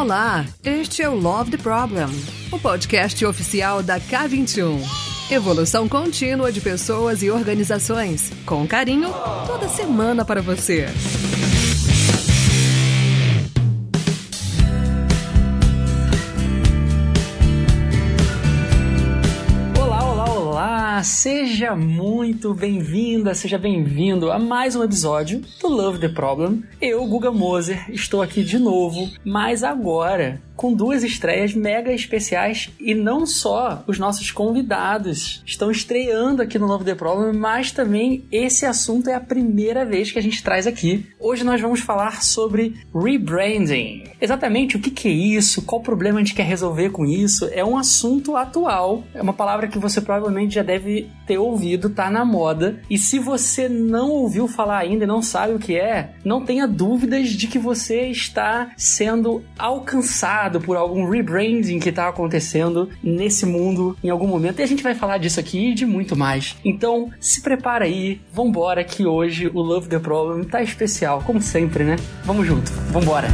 Olá, este é o Love the Problem, o podcast oficial da K21. Evolução contínua de pessoas e organizações, com carinho, toda semana para você. Seja muito bem-vinda, seja bem-vindo a mais um episódio do Love the Problem. Eu, Guga Moser, estou aqui de novo, mas agora com duas estreias mega especiais e não só os nossos convidados estão estreando aqui no Love the Problem, mas também esse assunto é a primeira vez que a gente traz aqui. Hoje nós vamos falar sobre rebranding. Exatamente o que, que é isso, qual problema a gente quer resolver com isso. É um assunto atual, é uma palavra que você provavelmente já deve ter ouvido, tá na moda. E se você não ouviu falar ainda e não sabe o que é, não tenha dúvidas de que você está sendo alcançado por algum rebranding que está acontecendo nesse mundo em algum momento. E a gente vai falar disso aqui e de muito mais. Então, se prepara aí, vambora que hoje o Love the Problem tá especial, como sempre, né? Vamos junto, vambora!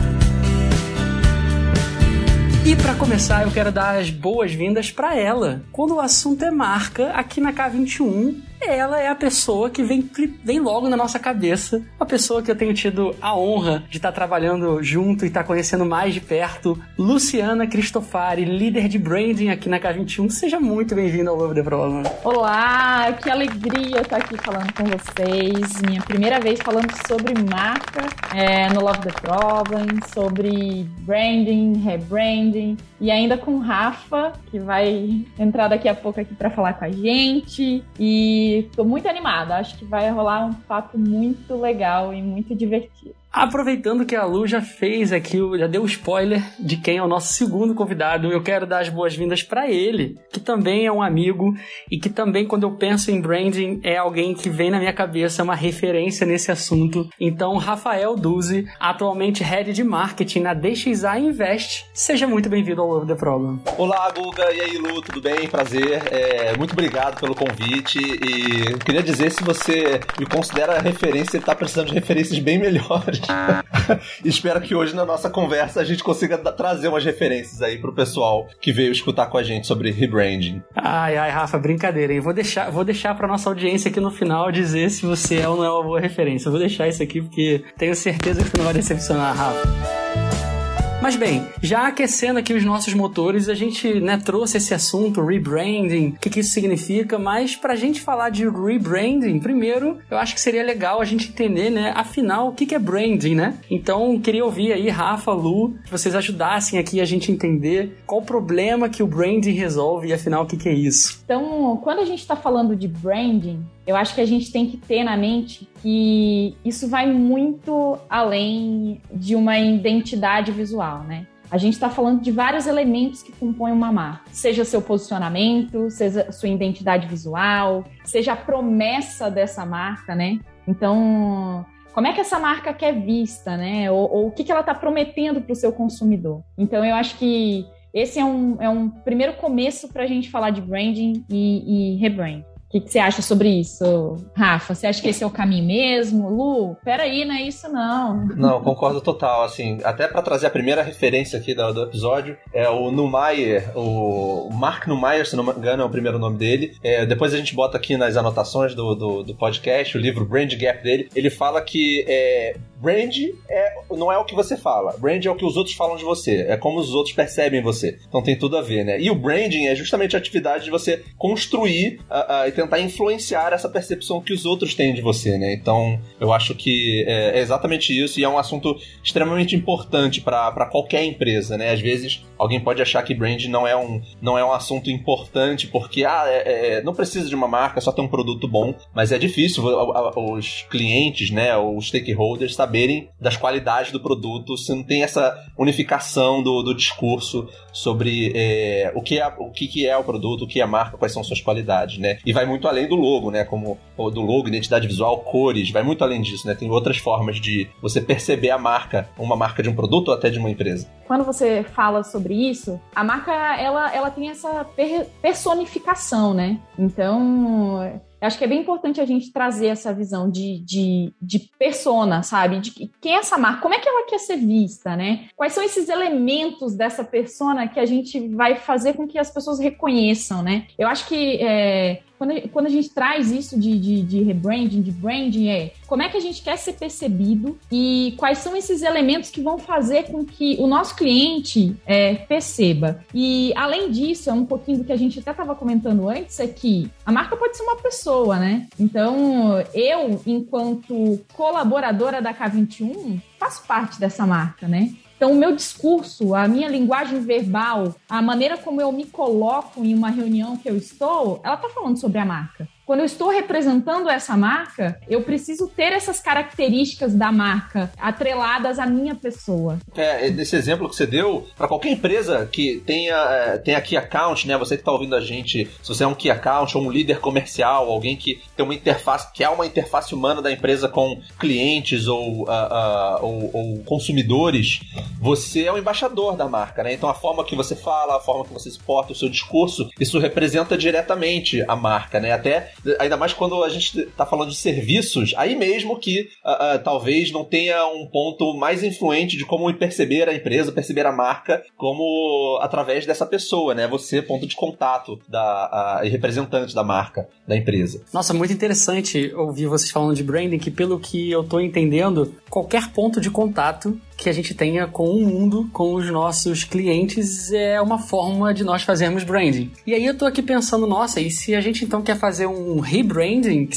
E para começar, eu quero dar as boas-vindas para ela. Quando o assunto é marca, aqui na K21, ela é a pessoa que vem, vem logo na nossa cabeça. Uma pessoa que eu tenho tido a honra de estar trabalhando junto e estar conhecendo mais de perto. Luciana Cristofari, líder de branding aqui na K21. Seja muito bem-vinda ao Love the Problem. Olá, que alegria estar aqui falando com vocês. Minha primeira vez falando sobre marca é, no Love the Problem, sobre branding, rebranding e ainda com Rafa, que vai entrar daqui a pouco aqui para falar com a gente. E tô muito animada. Acho que vai rolar um papo muito legal e muito divertido. Aproveitando que a Lu já fez aqui, já deu spoiler de quem é o nosso segundo convidado, eu quero dar as boas-vindas para ele, que também é um amigo e que também, quando eu penso em branding, é alguém que vem na minha cabeça, é uma referência nesse assunto. Então, Rafael Duzi, atualmente head de marketing na DXA Invest. Seja muito bem-vindo ao Love the Problem. Olá, Guga. E aí, Lu, tudo bem? Prazer. É, muito obrigado pelo convite. E queria dizer se você me considera referência, ele tá precisando de referências bem melhores. Espero que hoje na nossa conversa a gente consiga trazer umas referências aí pro pessoal que veio escutar com a gente sobre rebranding. Ai, ai, Rafa, brincadeira, hein? Vou deixar, vou deixar pra nossa audiência aqui no final dizer se você é ou não é uma boa referência. Eu vou deixar isso aqui porque tenho certeza que você não vai decepcionar, Rafa. Mas bem, já aquecendo aqui os nossos motores, a gente né, trouxe esse assunto, rebranding, o que, que isso significa, mas para a gente falar de rebranding, primeiro, eu acho que seria legal a gente entender, né, afinal, o que, que é branding, né? Então, queria ouvir aí, Rafa, Lu, que vocês ajudassem aqui a gente entender qual o problema que o branding resolve e afinal, o que, que é isso. Então, quando a gente está falando de branding, eu acho que a gente tem que ter na mente que isso vai muito além de uma identidade visual, né? A gente está falando de vários elementos que compõem uma marca, seja seu posicionamento, seja sua identidade visual, seja a promessa dessa marca, né? Então, como é que essa marca quer vista, né? Ou, ou o que, que ela está prometendo para o seu consumidor? Então, eu acho que esse é um, é um primeiro começo para a gente falar de branding e, e rebrand. O que, que, você acha sobre isso, Rafa? Você acha que esse é o caminho mesmo? Lu, peraí, não é isso não. Não, concordo total, assim, até para trazer a primeira referência aqui do, do, episódio, é o Numayer, o Mark Numayer, se não me engano é o primeiro nome dele, é, depois a gente bota aqui nas anotações do, do, do, podcast, o livro Brand Gap dele, ele fala que é, brand é, não é o que você fala, brand é o que os outros falam de você, é como os outros percebem você, então tem tudo a ver, né? E o branding é justamente a atividade de você construir e tentar influenciar essa percepção que os outros têm de você, né? Então, eu acho que é, é exatamente isso e é um assunto extremamente importante para qualquer empresa, né? Às vezes alguém pode achar que brand não é um, não é um assunto importante porque ah, é, é, não precisa de uma marca, só tem um produto bom, mas é difícil os clientes, né, os stakeholders saberem das qualidades do produto se não tem essa unificação do, do discurso sobre é, o, que é, o que é o produto, o que é a marca, quais são suas qualidades, né? E vai muito além do logo, né? Como do logo, identidade visual, cores, vai muito além disso, né? Tem outras formas de você perceber a marca, uma marca de um produto ou até de uma empresa. Quando você fala sobre isso, a marca ela, ela tem essa personificação, né? Então acho que é bem importante a gente trazer essa visão de, de, de persona, sabe? De quem é essa marca, como é que ela quer ser vista, né? Quais são esses elementos dessa persona que a gente vai fazer com que as pessoas reconheçam, né? Eu acho que é, quando, quando a gente traz isso de, de, de, rebranding, de branding, é como é que a gente quer ser percebido e quais são esses elementos que vão fazer com que o nosso cliente é, perceba. E além disso, é um pouquinho do que a gente até estava comentando antes, é que a marca pode ser uma pessoa, né? Então, eu, enquanto colaboradora da K21, faço parte dessa marca, né? Então, o meu discurso, a minha linguagem verbal, a maneira como eu me coloco em uma reunião que eu estou, ela está falando sobre a marca. Quando eu estou representando essa marca, eu preciso ter essas características da marca atreladas à minha pessoa. É, nesse exemplo que você deu, para qualquer empresa que tenha, é, tenha key account, né? Você que está ouvindo a gente, se você é um key account ou um líder comercial, alguém que tem uma interface, que é uma interface humana da empresa com clientes ou, uh, uh, ou, ou consumidores, você é o embaixador da marca, né? Então a forma que você fala, a forma que você exporta o seu discurso, isso representa diretamente a marca, né? Até ainda mais quando a gente está falando de serviços, aí mesmo que uh, uh, talvez não tenha um ponto mais influente de como perceber a empresa, perceber a marca, como através dessa pessoa, né? Você, ponto de contato da, uh, e representante da marca, da empresa. Nossa, muito interessante ouvir vocês falando de branding, que pelo que eu estou entendendo, qualquer ponto de contato que a gente tenha com o mundo, com os nossos clientes, é uma forma de nós fazermos branding. E aí eu tô aqui pensando, nossa, e se a gente então quer fazer um rebranding,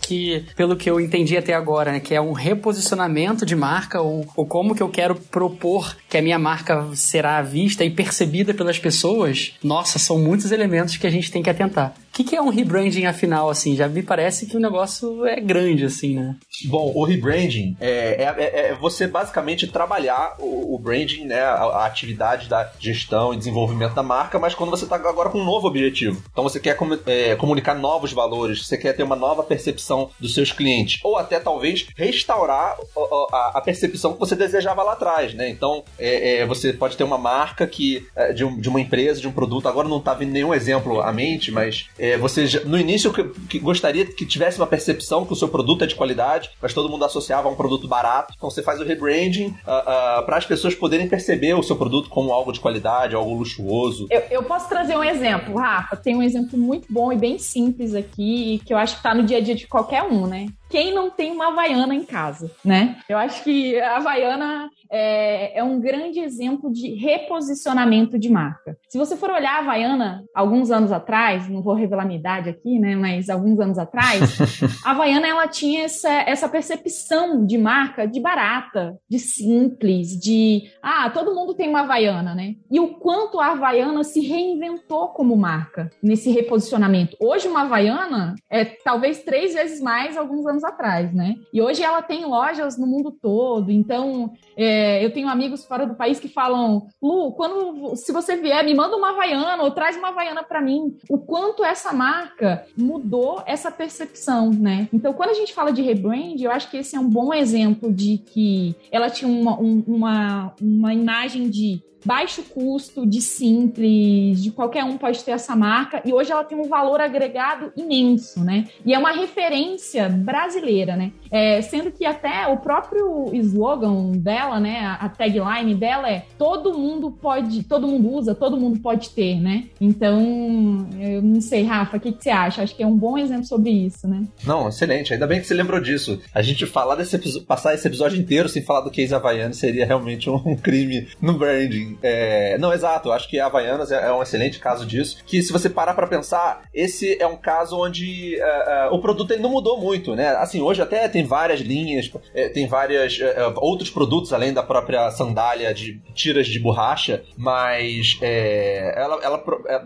que pelo que eu entendi até agora, né, que é um reposicionamento de marca, ou, ou como que eu quero propor que a minha marca será vista e percebida pelas pessoas, nossa, são muitos elementos que a gente tem que atentar. Que, que é um rebranding afinal, assim? Já me parece que o negócio é grande, assim, né? Bom, o rebranding é, é, é, é você basicamente trabalhar o, o branding, né, a, a, atividade da gestão e desenvolvimento da marca, mas quando você está agora com um novo objetivo. Então você quer com, é, comunicar novos valores, você quer ter uma nova percepção dos seus clientes, ou até talvez restaurar a, a, a percepção que você desejava lá atrás, né? Então é, é, você pode ter uma marca que de, um, de, uma empresa, de um produto, agora não está vindo nenhum exemplo à mente, mas você já, no início que, que gostaria que tivesse uma percepção que o seu produto é de qualidade, mas todo mundo associava a um produto barato. Então você faz o rebranding uh, uh, para as pessoas poderem perceber o seu produto como algo de qualidade, algo luxuoso. Eu, eu, posso trazer um exemplo, Rafa. Tem um exemplo muito bom e bem simples aqui, que eu acho que está no dia a dia de qualquer um, né? Quem não tem uma Havaiana em casa, né? Eu acho que a Havaiana é, é, um grande exemplo de reposicionamento de marca. Se você for olhar a Havaiana alguns anos atrás, não vou revelar minha idade aqui, né? Mas alguns anos atrás, a Havaiana ela tinha essa, essa percepção de marca de barata, de simples, de ah, todo mundo tem uma Havaiana, né? E o quanto a Havaiana se reinventou como marca nesse reposicionamento. Hoje, uma Havaiana é talvez três vezes mais alguns anos atrás, né? E hoje ela tem lojas no mundo todo, então. É, eu tenho amigos fora do país que falam, Lu, quando se você vier, me manda uma Havaiana ou traz uma Havaiana para mim. O quanto essa marca mudou essa percepção, né? Então, quando a gente fala de rebrand, eu acho que esse é um bom exemplo de que ela tinha uma, um, uma, uma imagem de baixo custo, de simples, de qualquer um pode ter essa marca, e hoje ela tem um valor agregado imenso, né? E é uma referência brasileira, né? É, sendo que até o próprio slogan dela, né, a tagline dela é todo mundo pode, todo mundo usa, todo mundo pode ter, né? Então, eu não sei, Rafa, o que, que você acha? Acho que é um bom exemplo sobre isso, né? Não, excelente. Ainda bem que você lembrou disso. A gente falar desse passar esse episódio inteiro sem falar do case Havaiano seria realmente um crime no branding. É... Não, exato. Acho que a Havaianas é, é um excelente caso disso. Que se você parar para pensar, esse é um caso onde uh, uh, o produto ele não mudou muito, né? Assim, hoje até tem várias linhas, tem várias é, outros produtos além da própria sandália de tiras de borracha, mas ela, ela,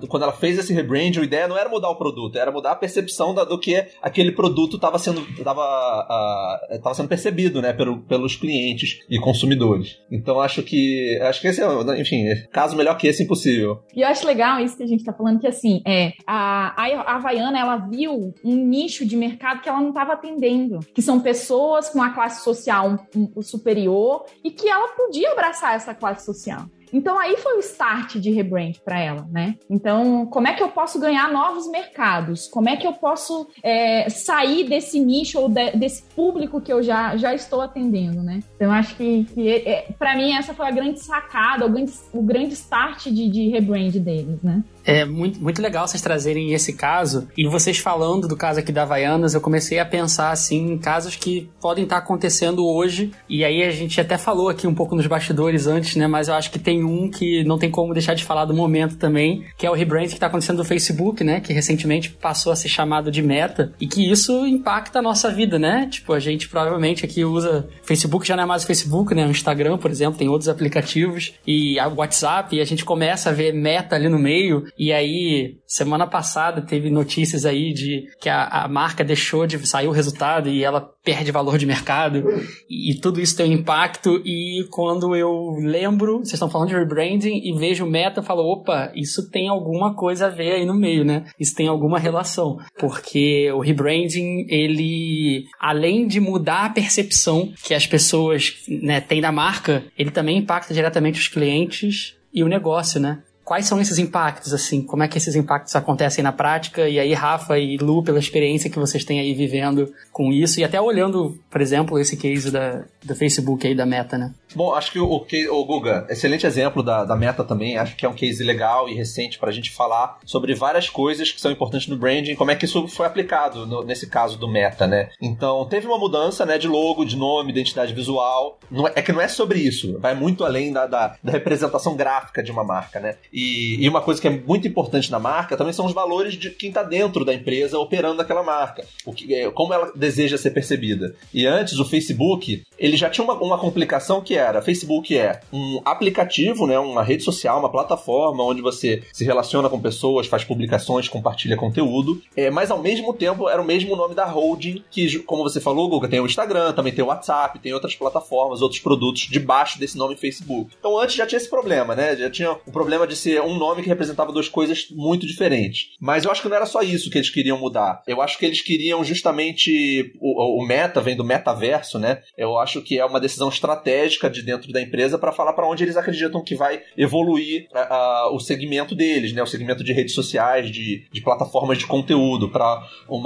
quando ela fez esse rebrand, a ideia não era mudar o produto, era mudar a percepção da, do que aquele produto estava sendo, tava, uh, tava sendo percebido, né, pelo, pelos clientes e consumidores. Então acho que acho que esse é, enfim, caso melhor que esse impossível. E eu acho legal isso que a gente está falando que assim, é a, a Havaiana ela viu um nicho de mercado que ela não estava atendendo, que são pessoas com a classe social superior e que ela podia abraçar essa classe social. Então aí foi o start de rebrand para ela, né? Então, como é que eu posso ganhar novos mercados? Como é que eu posso é, sair desse nicho ou de, desse público que eu já, já estou atendendo, né? Então, acho que, que é, para mim essa foi a grande sacada, o grande, o grande start de, de rebrand deles, né? É muito, muito legal vocês trazerem esse caso. E vocês falando do caso aqui da Havaianas, eu comecei a pensar assim em casos que podem estar acontecendo hoje. E aí a gente até falou aqui um pouco nos bastidores antes, né? Mas eu acho que tem um que não tem como deixar de falar do momento também, que é o rebrand que está acontecendo no Facebook, né? Que recentemente passou a ser chamado de Meta. E que isso impacta a nossa vida, né? Tipo, a gente provavelmente aqui usa. Facebook já não é mais o Facebook, né? O Instagram, por exemplo, tem outros aplicativos. E o WhatsApp, e a gente começa a ver Meta ali no meio. E aí, semana passada teve notícias aí de que a, a marca deixou de sair o resultado e ela perde valor de mercado. E, e, tudo isso tem um impacto. E quando eu lembro, vocês estão falando de rebranding e vejo meta, eu falo, opa, isso tem alguma coisa a ver aí no meio, né? Isso tem alguma relação. Porque o rebranding, ele, além de mudar a percepção que as pessoas né, têm da marca, ele também impacta diretamente os clientes e o negócio, né? Quais são esses impactos, assim? Como é que esses impactos acontecem na prática? E aí, Rafa e Lu, pela experiência que vocês têm aí vivendo com isso, e até olhando, por exemplo, esse case da, do Facebook aí, da Meta, né? Bom, acho que o, o, Guga, excelente exemplo da, da Meta também, acho que é um case legal e recente para a gente falar sobre várias coisas que são importantes no branding, como é que isso foi aplicado no, nesse caso do Meta, né? Então, teve uma mudança, né, de logo, de nome, identidade visual, não é, é que não é sobre isso, vai muito além da, da, da representação gráfica de uma marca, né? E, e, uma coisa que é muito importante na marca também são os valores de quem está dentro da empresa operando aquela marca. O que, é, como ela deseja ser percebida. E antes, o Facebook, ele já tinha uma, uma complicação que era: Facebook é um aplicativo, né, uma rede social, uma plataforma onde você se relaciona com pessoas, faz publicações, compartilha conteúdo. É, mas ao mesmo tempo era o mesmo nome da holding, que, como você falou, Google, tem o Instagram, também tem o WhatsApp, tem outras plataformas, outros produtos debaixo desse nome Facebook. Então antes já tinha esse problema, né? Já tinha o problema de ser um nome que representava duas coisas muito diferentes. Mas eu acho que não era só isso que eles queriam mudar. Eu acho que eles queriam justamente. O, o meta vem do metaverso, né? Eu acho que é uma decisão estratégica de dentro da empresa para falar para onde eles acreditam que vai evoluir uh, o segmento deles, né? O segmento de redes sociais, de, de plataformas de conteúdo, para um,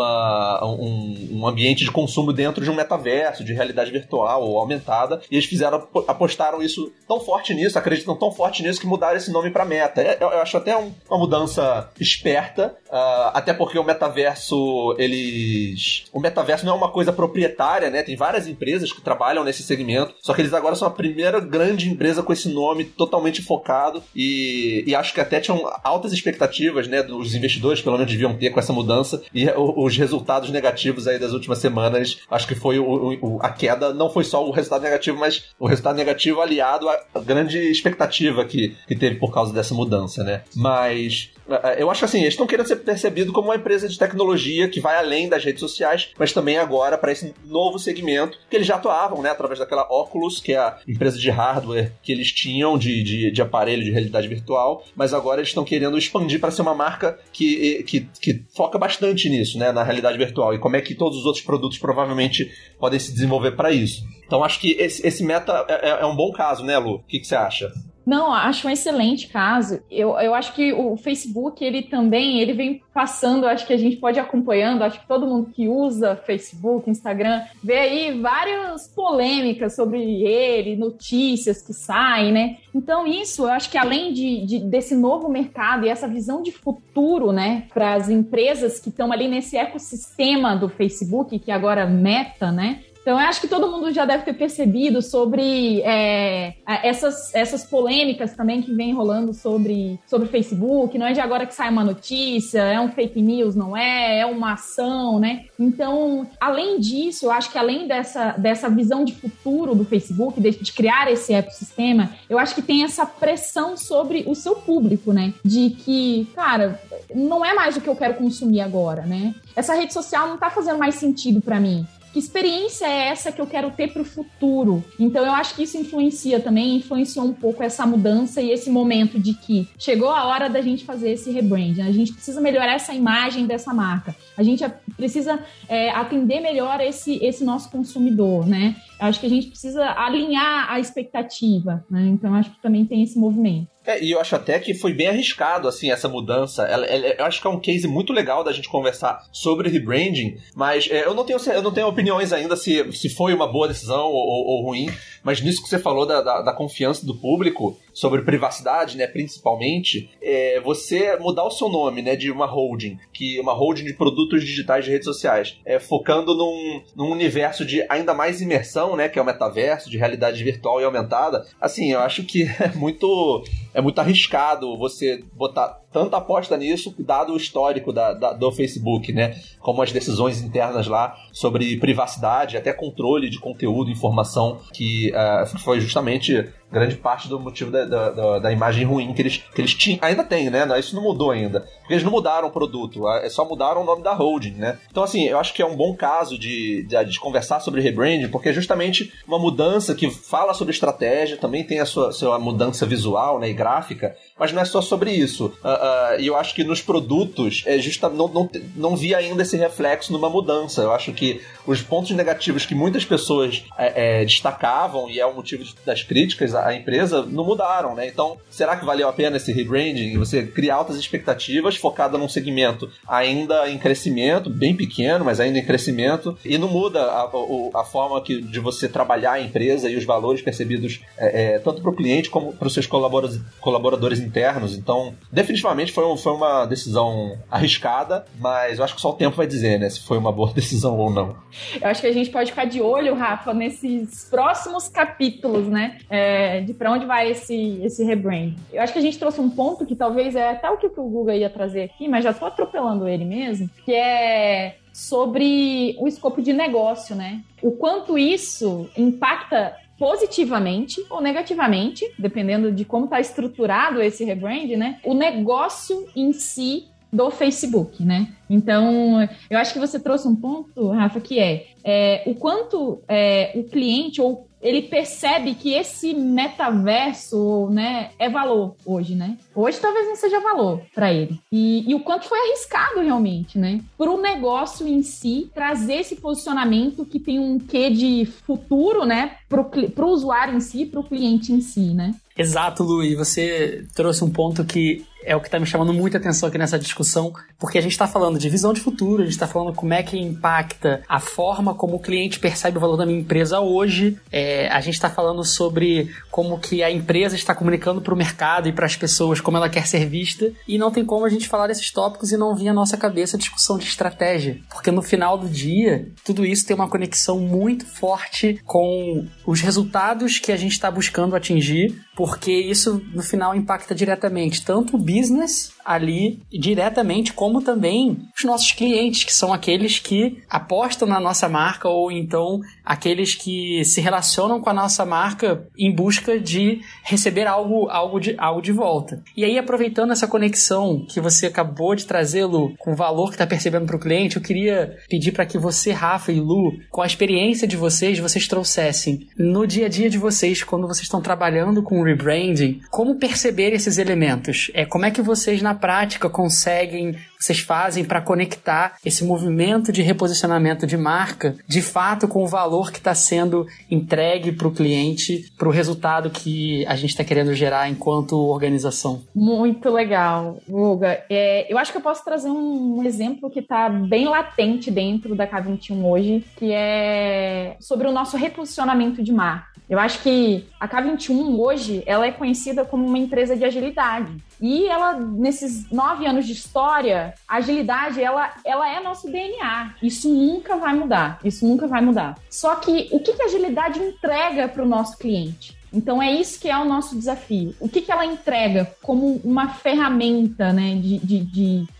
um ambiente de consumo dentro de um metaverso, de realidade virtual ou aumentada. E eles fizeram, apostaram isso tão forte nisso, acreditam tão forte nisso que mudaram esse nome para meta. É, eu, eu acho até um, uma mudança esperta, uh, até porque o metaverso, eles. O metaverso não é uma coisa proprietária, né? Tem várias empresas que trabalham nesse segmento, só que eles agora são a primeira grande empresa com esse nome totalmente focado e, e acho que até tinham altas expectativas, né? Dos investidores, pelo menos, deviam ter com essa mudança e os resultados negativos aí das últimas semanas, acho que foi o, o, a queda, não foi só o resultado negativo, mas o resultado negativo aliado à grande expectativa que, que teve por causa dessa mudança né? Mas é, eu acho assim, eles estão querendo ser percebidos como uma empresa de tecnologia que vai além das redes sociais, mas também agora para esse novo segmento que eles já atuavam, né? Através daquela Oculus, que é a empresa de hardware que eles tinham de, de, de aparelho de realidade virtual, mas agora eles estão querendo expandir para ser uma marca que, que, que foca bastante nisso, né? Na realidade virtual e como é que todos os outros produtos provavelmente podem se desenvolver para isso. Então acho que esse, esse meta é, é, um bom caso, né, Lu? O que, que você acha? Não, acho um excelente caso. Eu, eu acho que o Facebook, ele também, ele vem passando, acho que a gente pode ir acompanhando, acho que todo mundo que usa Facebook, Instagram, vê aí várias polêmicas sobre ele, notícias que saem, né? Então, isso, eu acho que além de, de desse novo mercado e essa visão de futuro, né, para as empresas que estão ali nesse ecossistema do Facebook, que agora é meta, né? Então, eu acho que todo mundo já deve ter percebido sobre é, essas, essas polêmicas também que vem rolando sobre, sobre Facebook. Não é de agora que sai uma notícia, é um fake news, não é? É uma ação, né? Então, além disso, eu acho que além dessa, dessa visão de futuro do Facebook, de, de criar esse ecossistema, eu acho que tem essa pressão sobre o seu público, né? De que, cara, não é mais o que eu quero consumir agora, né? Essa rede social não tá fazendo mais sentido para mim que experiência é essa que eu quero ter para o futuro? Então eu acho que isso influencia também, influenciou um pouco essa mudança e esse momento de que chegou a hora da gente fazer esse rebranding. A gente precisa melhorar essa imagem dessa marca. A gente precisa é, atender melhor esse, esse nosso consumidor, né? Acho que a gente precisa alinhar a expectativa, né? Então acho que também tem esse movimento. É, e eu acho até que foi bem arriscado, assim, essa mudança. Ela, ela, eu acho que é um case muito legal da gente conversar sobre rebranding, mas é, eu, não tenho, eu não tenho opiniões ainda se, se foi uma boa decisão ou, ou ruim, mas nisso que você falou da, da, da, confiança do público sobre privacidade, né, principalmente, é, você mudar o seu nome, né, de uma holding, que uma holding de produtos digitais de redes sociais, é, focando num, num universo de ainda mais imersão, né, que é o metaverso, de realidade virtual e aumentada, assim, eu acho que é muito é muito arriscado você botar tanta aposta nisso, dado o histórico da, da, do Facebook, né? Como as decisões internas lá sobre privacidade, até controle de conteúdo, informação, que uh, foi justamente grande parte do motivo da, da, da, imagem ruim que eles, que eles tinham. Ainda tem, né? Isso não mudou ainda. Porque eles não mudaram o produto, é só mudaram o nome da holding, né? Então, assim, eu acho que é um bom caso de, de, de conversar sobre rebranding, porque é justamente uma mudança que fala sobre estratégia, também tem a sua, sua mudança visual né, e gráfica, mas não é só sobre isso. Uh, uh, e eu acho que nos produtos, é justa, não, não, não vi ainda esse reflexo numa mudança. Eu acho que os pontos negativos que muitas pessoas é, é, destacavam, e é o motivo das críticas à empresa, não mudaram, né? Então, será que valeu a pena esse rebranding? Você criar altas expectativas focada num segmento ainda em crescimento, bem pequeno, mas ainda em crescimento, e não muda a, a, a forma que, de você trabalhar a empresa e os valores percebidos é, é tanto para o cliente como para os seus colaboradores, colaboradores internos. Então, definitivamente foi, um, foi uma decisão arriscada, mas eu acho que só o tempo vai dizer, né, se foi uma boa decisão ou não. Eu acho que a gente pode ficar de olho, Rafa, nesses próximos capítulos, né, é, de para onde vai esse, esse rebrand. Eu acho que a gente trouxe um ponto que talvez é até o que o Guga ia trazer aqui, mas já tô atropelando ele mesmo, que é sobre o escopo de negócio, né? O quanto isso impacta positivamente ou negativamente, dependendo de como está estruturado esse rebrand, né? O negócio em si do Facebook, né? Então, eu acho que você trouxe um ponto, Rafa, que é, é o quanto é, o cliente ou ele percebe que esse metaverso, né, é valor hoje, né? Hoje talvez não seja valor para ele. E, e, o quanto foi arriscado realmente, né? Para o negócio em si trazer esse posicionamento que tem um quê de futuro, né? Para o usuário em si, para o cliente em si, né? Exato, Lu, e você trouxe um ponto que é o que está me chamando muita atenção aqui nessa discussão, porque a gente está falando de visão de futuro, a gente está falando como é que impacta a forma como o cliente percebe o valor da minha empresa hoje, é, a gente está falando sobre como que a empresa está comunicando para o mercado e para as pessoas como ela quer ser vista, e não tem como a gente falar desses tópicos e não vir à nossa cabeça a discussão de estratégia, porque no final do dia, tudo isso tem uma conexão muito forte com os resultados que a gente está buscando atingir, porque isso no final impacta diretamente tanto o business ali diretamente, como também os nossos clientes, que são aqueles que apostam na nossa marca ou então aqueles que se relacionam com a nossa marca em busca de receber algo, algo, de, algo de volta. E aí, aproveitando essa conexão que você acabou de trazer, Lu, com o valor que está percebendo para o cliente, eu queria pedir para que você, Rafa e Lu, com a experiência de vocês, vocês trouxessem no dia a dia de vocês, quando vocês estão trabalhando com rebranding, como perceber esses elementos? É, como é que vocês, na prática, conseguem, vocês fazem para conectar esse movimento de reposicionamento de marca, de fato, com o valor que está sendo entregue para o cliente, para o resultado que a gente está querendo gerar enquanto organização? Muito legal, Guga. É, eu acho que eu posso trazer um exemplo que está bem latente dentro da K21 hoje, que é sobre o nosso reposicionamento de marca. Eu acho que a K21 hoje ela é conhecida como uma empresa de agilidade. E ela, nesses nove anos de história, a agilidade ela, ela é nosso DNA. Isso nunca vai mudar. Isso nunca vai mudar. Só que o que, que a agilidade entrega para o nosso cliente? Então é isso que é o nosso desafio. O que, que ela entrega como uma ferramenta né, de, de,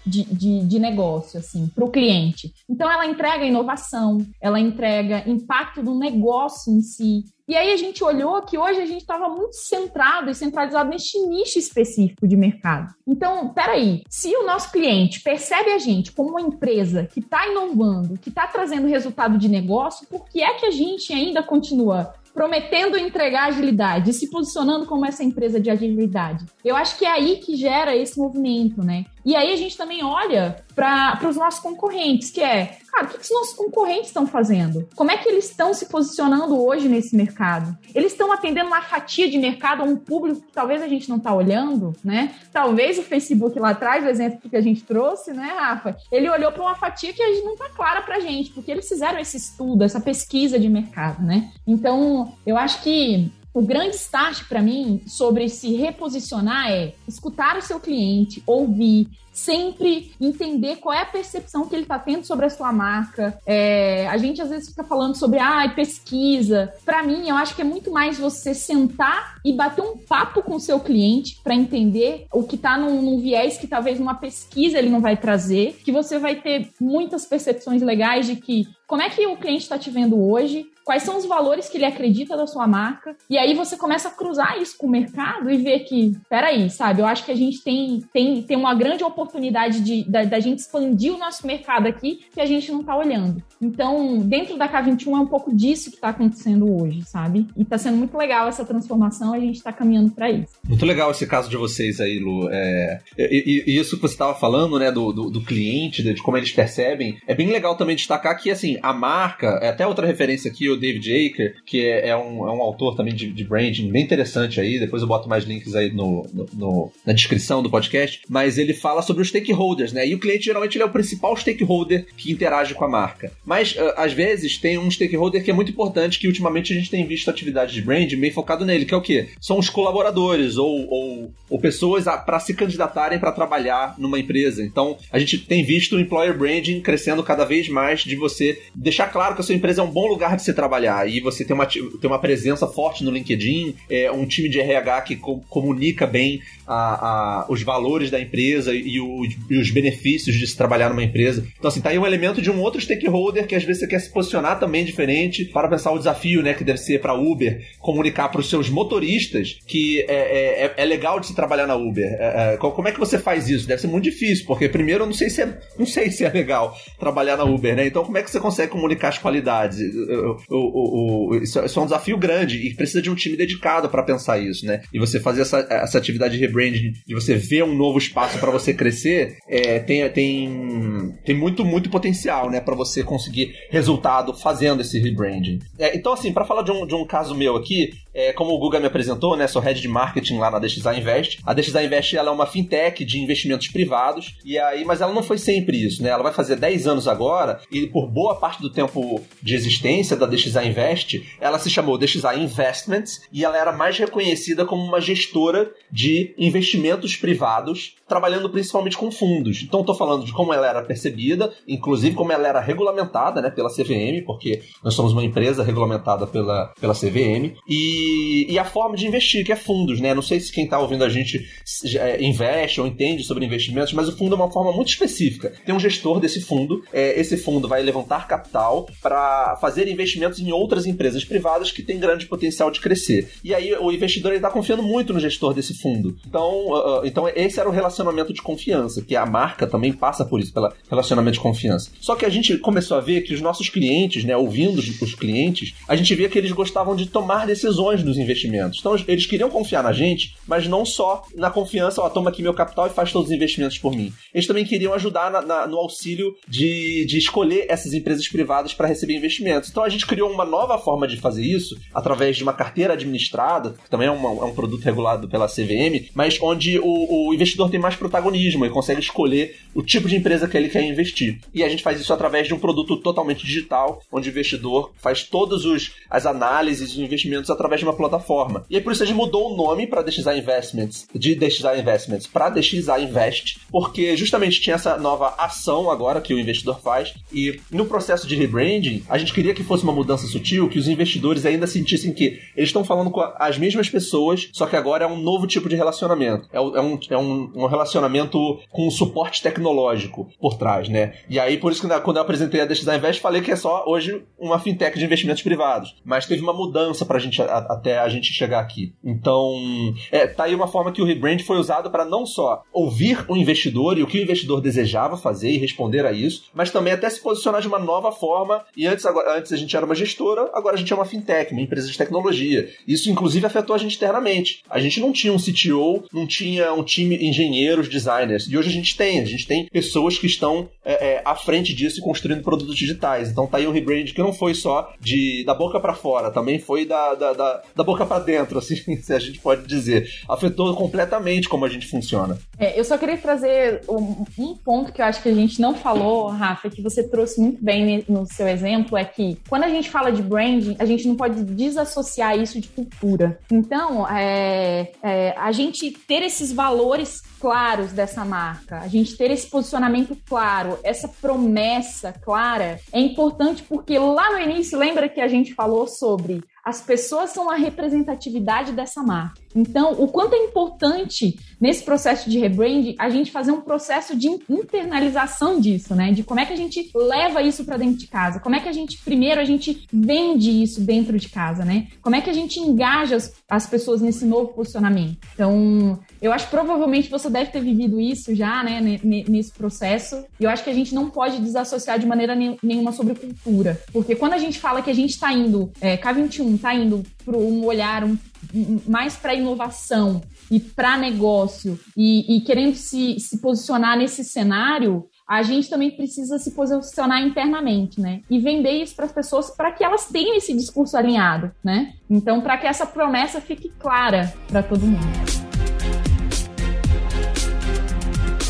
de, de, de negócio assim, para o cliente? Então ela entrega inovação, ela entrega impacto do negócio em si, e aí a gente olhou que hoje a gente estava muito centrado e centralizado neste nicho específico de mercado. Então, peraí, se o nosso cliente percebe a gente como uma empresa que está inovando, que está trazendo resultado de negócio, por que é que a gente ainda continua prometendo entregar agilidade, se posicionando como essa empresa de agilidade. Eu acho que é aí que gera esse movimento, né? E aí a gente também olha para os nossos concorrentes, que é, cara, o que, que os nossos concorrentes estão fazendo? Como é que eles estão se posicionando hoje nesse mercado? Eles estão atendendo uma fatia de mercado a um público que talvez a gente não está olhando, né? Talvez o Facebook lá atrás, o exemplo que a gente trouxe, né, Rafa? Ele olhou para uma fatia que a gente não está clara para gente, porque eles fizeram esse estudo, essa pesquisa de mercado, né? Então, eu acho que o grande start para mim sobre se reposicionar é escutar o seu cliente, ouvir, sempre entender qual é a percepção que ele está tendo sobre a sua marca. É, a gente às vezes fica falando sobre ah, pesquisa. Para mim, eu acho que é muito mais você sentar e bater um papo com o seu cliente para entender o que está num, num, viés que talvez numa pesquisa ele não vai trazer, que você vai ter muitas percepções legais de que como é que o cliente está te vendo hoje, quais são os valores que ele acredita da sua marca, e aí você começa a cruzar isso com o mercado e ver que, peraí, sabe, eu acho que a gente tem, tem, tem uma grande oportunidade de, da, da gente expandir o nosso mercado aqui que a gente não está olhando. Então, dentro da K21 é um pouco disso que está acontecendo hoje, sabe? E está sendo muito legal essa transformação, a gente está caminhando para isso. Muito legal esse caso de vocês aí, Lu. É, e, e, isso que você estava falando, né, do, do, do cliente, de como eles percebem, é bem legal também destacar que, assim, a marca, é até outra referência aqui, o David Aker, que é, é, um, é um autor também de, de, branding bem interessante aí, depois eu boto mais links aí no, no, no, na descrição do podcast, mas ele fala sobre os stakeholders, né? E o cliente geralmente ele é o principal stakeholder que interage com a marca. Mas, uh, às vezes, tem um stakeholder que é muito importante, que ultimamente a gente tem visto atividades de branding bem focado nele, que é o quê? São os colaboradores ou, ou, ou pessoas para se candidatarem para trabalhar numa empresa. Então, a gente tem visto o employer branding crescendo cada vez mais de você deixar claro que a sua empresa é um bom lugar de se trabalhar e você tem uma, tem uma presença forte no LinkedIn, é, um time de RH que co comunica bem a, a, os valores da empresa e, o, e, os benefícios de se trabalhar numa empresa. Então, assim, tá aí um elemento de um outro stakeholder que às vezes você quer se posicionar também diferente para pensar o desafio, né, que deve ser para Uber comunicar para os seus motoristas que é, é, é, é, legal de se trabalhar na Uber. É, é, como é que você faz isso? Deve ser muito difícil, porque primeiro eu não sei se é, não sei se é legal trabalhar na Uber, né? Então, como é que você consegue comunicar as qualidades? O, o, o, isso é um desafio grande e precisa de um time dedicado para pensar isso, né? E você fazer essa, essa atividade de rebranding, de você ver um novo espaço para você crescer, é, tem, tem, tem muito, muito potencial, né? Para você conseguir resultado fazendo esse rebranding. É, então, assim, para falar de um, de um caso meu aqui, é, como o Guga me apresentou, né? Sou head de marketing lá na DXA Invest. A DXA Invest ela é uma fintech de investimentos privados, e aí, mas ela não foi sempre isso, né? Ela vai fazer 10 anos agora, e por boa parte do tempo de existência da DXA Invest, ela se chamou DXA Investments, e ela era mais reconhecida como uma gestora de investimentos privados, trabalhando principalmente com fundos. Então, estou falando de como ela era percebida, inclusive como ela era regulamentada né, pela CVM, porque nós somos uma empresa regulamentada pela, pela CVM, e, e a forma de investir, que é fundos. Né? Não sei se quem está ouvindo a gente é, investe ou entende sobre investimentos, mas o fundo é uma forma muito específica. Tem um gestor desse fundo, é, esse fundo vai levantar capital para fazer investimentos em outras empresas privadas que têm grande potencial de crescer. E aí o investidor está confiando muito no gestor desse fundo. Então, uh, então esse era o relacionamento de confiança, que a marca também passa por isso, pelo relacionamento de confiança. Só que a gente começou a ver que os nossos clientes, né, ouvindo os clientes, a gente via que eles gostavam de tomar decisões nos investimentos. Então eles queriam confiar na gente, mas não só na confiança, ó, toma aqui meu capital e faz todos os investimentos por mim. Eles também queriam ajudar na, na, no auxílio de, de escolher essas empresas privadas para receber investimentos. Então a gente criou uma nova forma de fazer isso através de uma carteira administrada, que também é, uma, é um produto regulado pela CVM, mas onde o, o investidor tem mais protagonismo e consegue escolher o tipo de empresa que ele quer investir. E a gente faz isso através de um produto totalmente digital, onde o investidor faz todas as análises e investimentos através de uma plataforma. E aí por isso a gente mudou o nome para DXA Investments, de DXA Investments para DXA Invest, porque justamente tinha essa nova ação agora que o investidor faz e no processo de rebranding, a gente queria que fosse uma mudança sutil, que os investidores ainda sentissem que eles estão falando com as mesmas pessoas, só que agora é um novo tipo de relacionamento. É, um, é um, um relacionamento com um suporte tecnológico por trás, né? E aí, por isso que quando eu apresentei a DXA Invest, falei que é só hoje uma fintech de investimentos privados. Mas teve uma mudança pra gente a, até a gente chegar aqui. Então, é, tá aí uma forma que o rebrand foi usado para não só ouvir o investidor e o que o investidor desejava fazer e responder a isso, mas também até se posicionar de uma nova forma. E antes, agora, antes a gente era uma, gestora, agora a gente é uma fintech, uma empresa de tecnologia. Isso, inclusive, afetou a gente internamente. A gente não tinha um CTO, não tinha um time engenheiros, designers. E hoje a gente tem. A gente tem pessoas que estão é, é, à frente disso e construindo produtos digitais. Então tá aí um rebrand que não foi só de da boca para fora, também foi da, da, da, da boca para dentro, assim, se a gente pode dizer. Afetou completamente como a gente funciona. É, eu só queria trazer um, um, ponto que eu acho que a gente não falou, Rafa, que você trouxe muito bem no seu exemplo, é que quando a gente fala de branding, a gente não pode desassociar isso de cultura. Então, é, é, a gente ter esses valores claros dessa marca, a gente ter esse posicionamento claro, essa promessa clara, é importante porque lá no início, lembra que a gente falou sobre as pessoas são a representatividade dessa marca. Então, o quanto é importante nesse processo de rebranding a gente fazer um processo de internalização disso, né? De como é que a gente leva isso para dentro de casa? Como é que a gente primeiro a gente vende isso dentro de casa, né? Como é que a gente engaja as, as pessoas nesse novo posicionamento? Então, eu acho que provavelmente você deve ter vivido isso já, né, nesse processo. E eu acho que a gente não pode desassociar de maneira nenhuma sobre cultura, porque quando a gente fala que a gente está indo, é, K21 está indo para um olhar um mais para inovação e para negócio e, e querendo se, se posicionar nesse cenário, a gente também precisa se posicionar internamente, né? E vender isso para as pessoas para que elas tenham esse discurso alinhado, né? Então, para que essa promessa fique clara para todo mundo.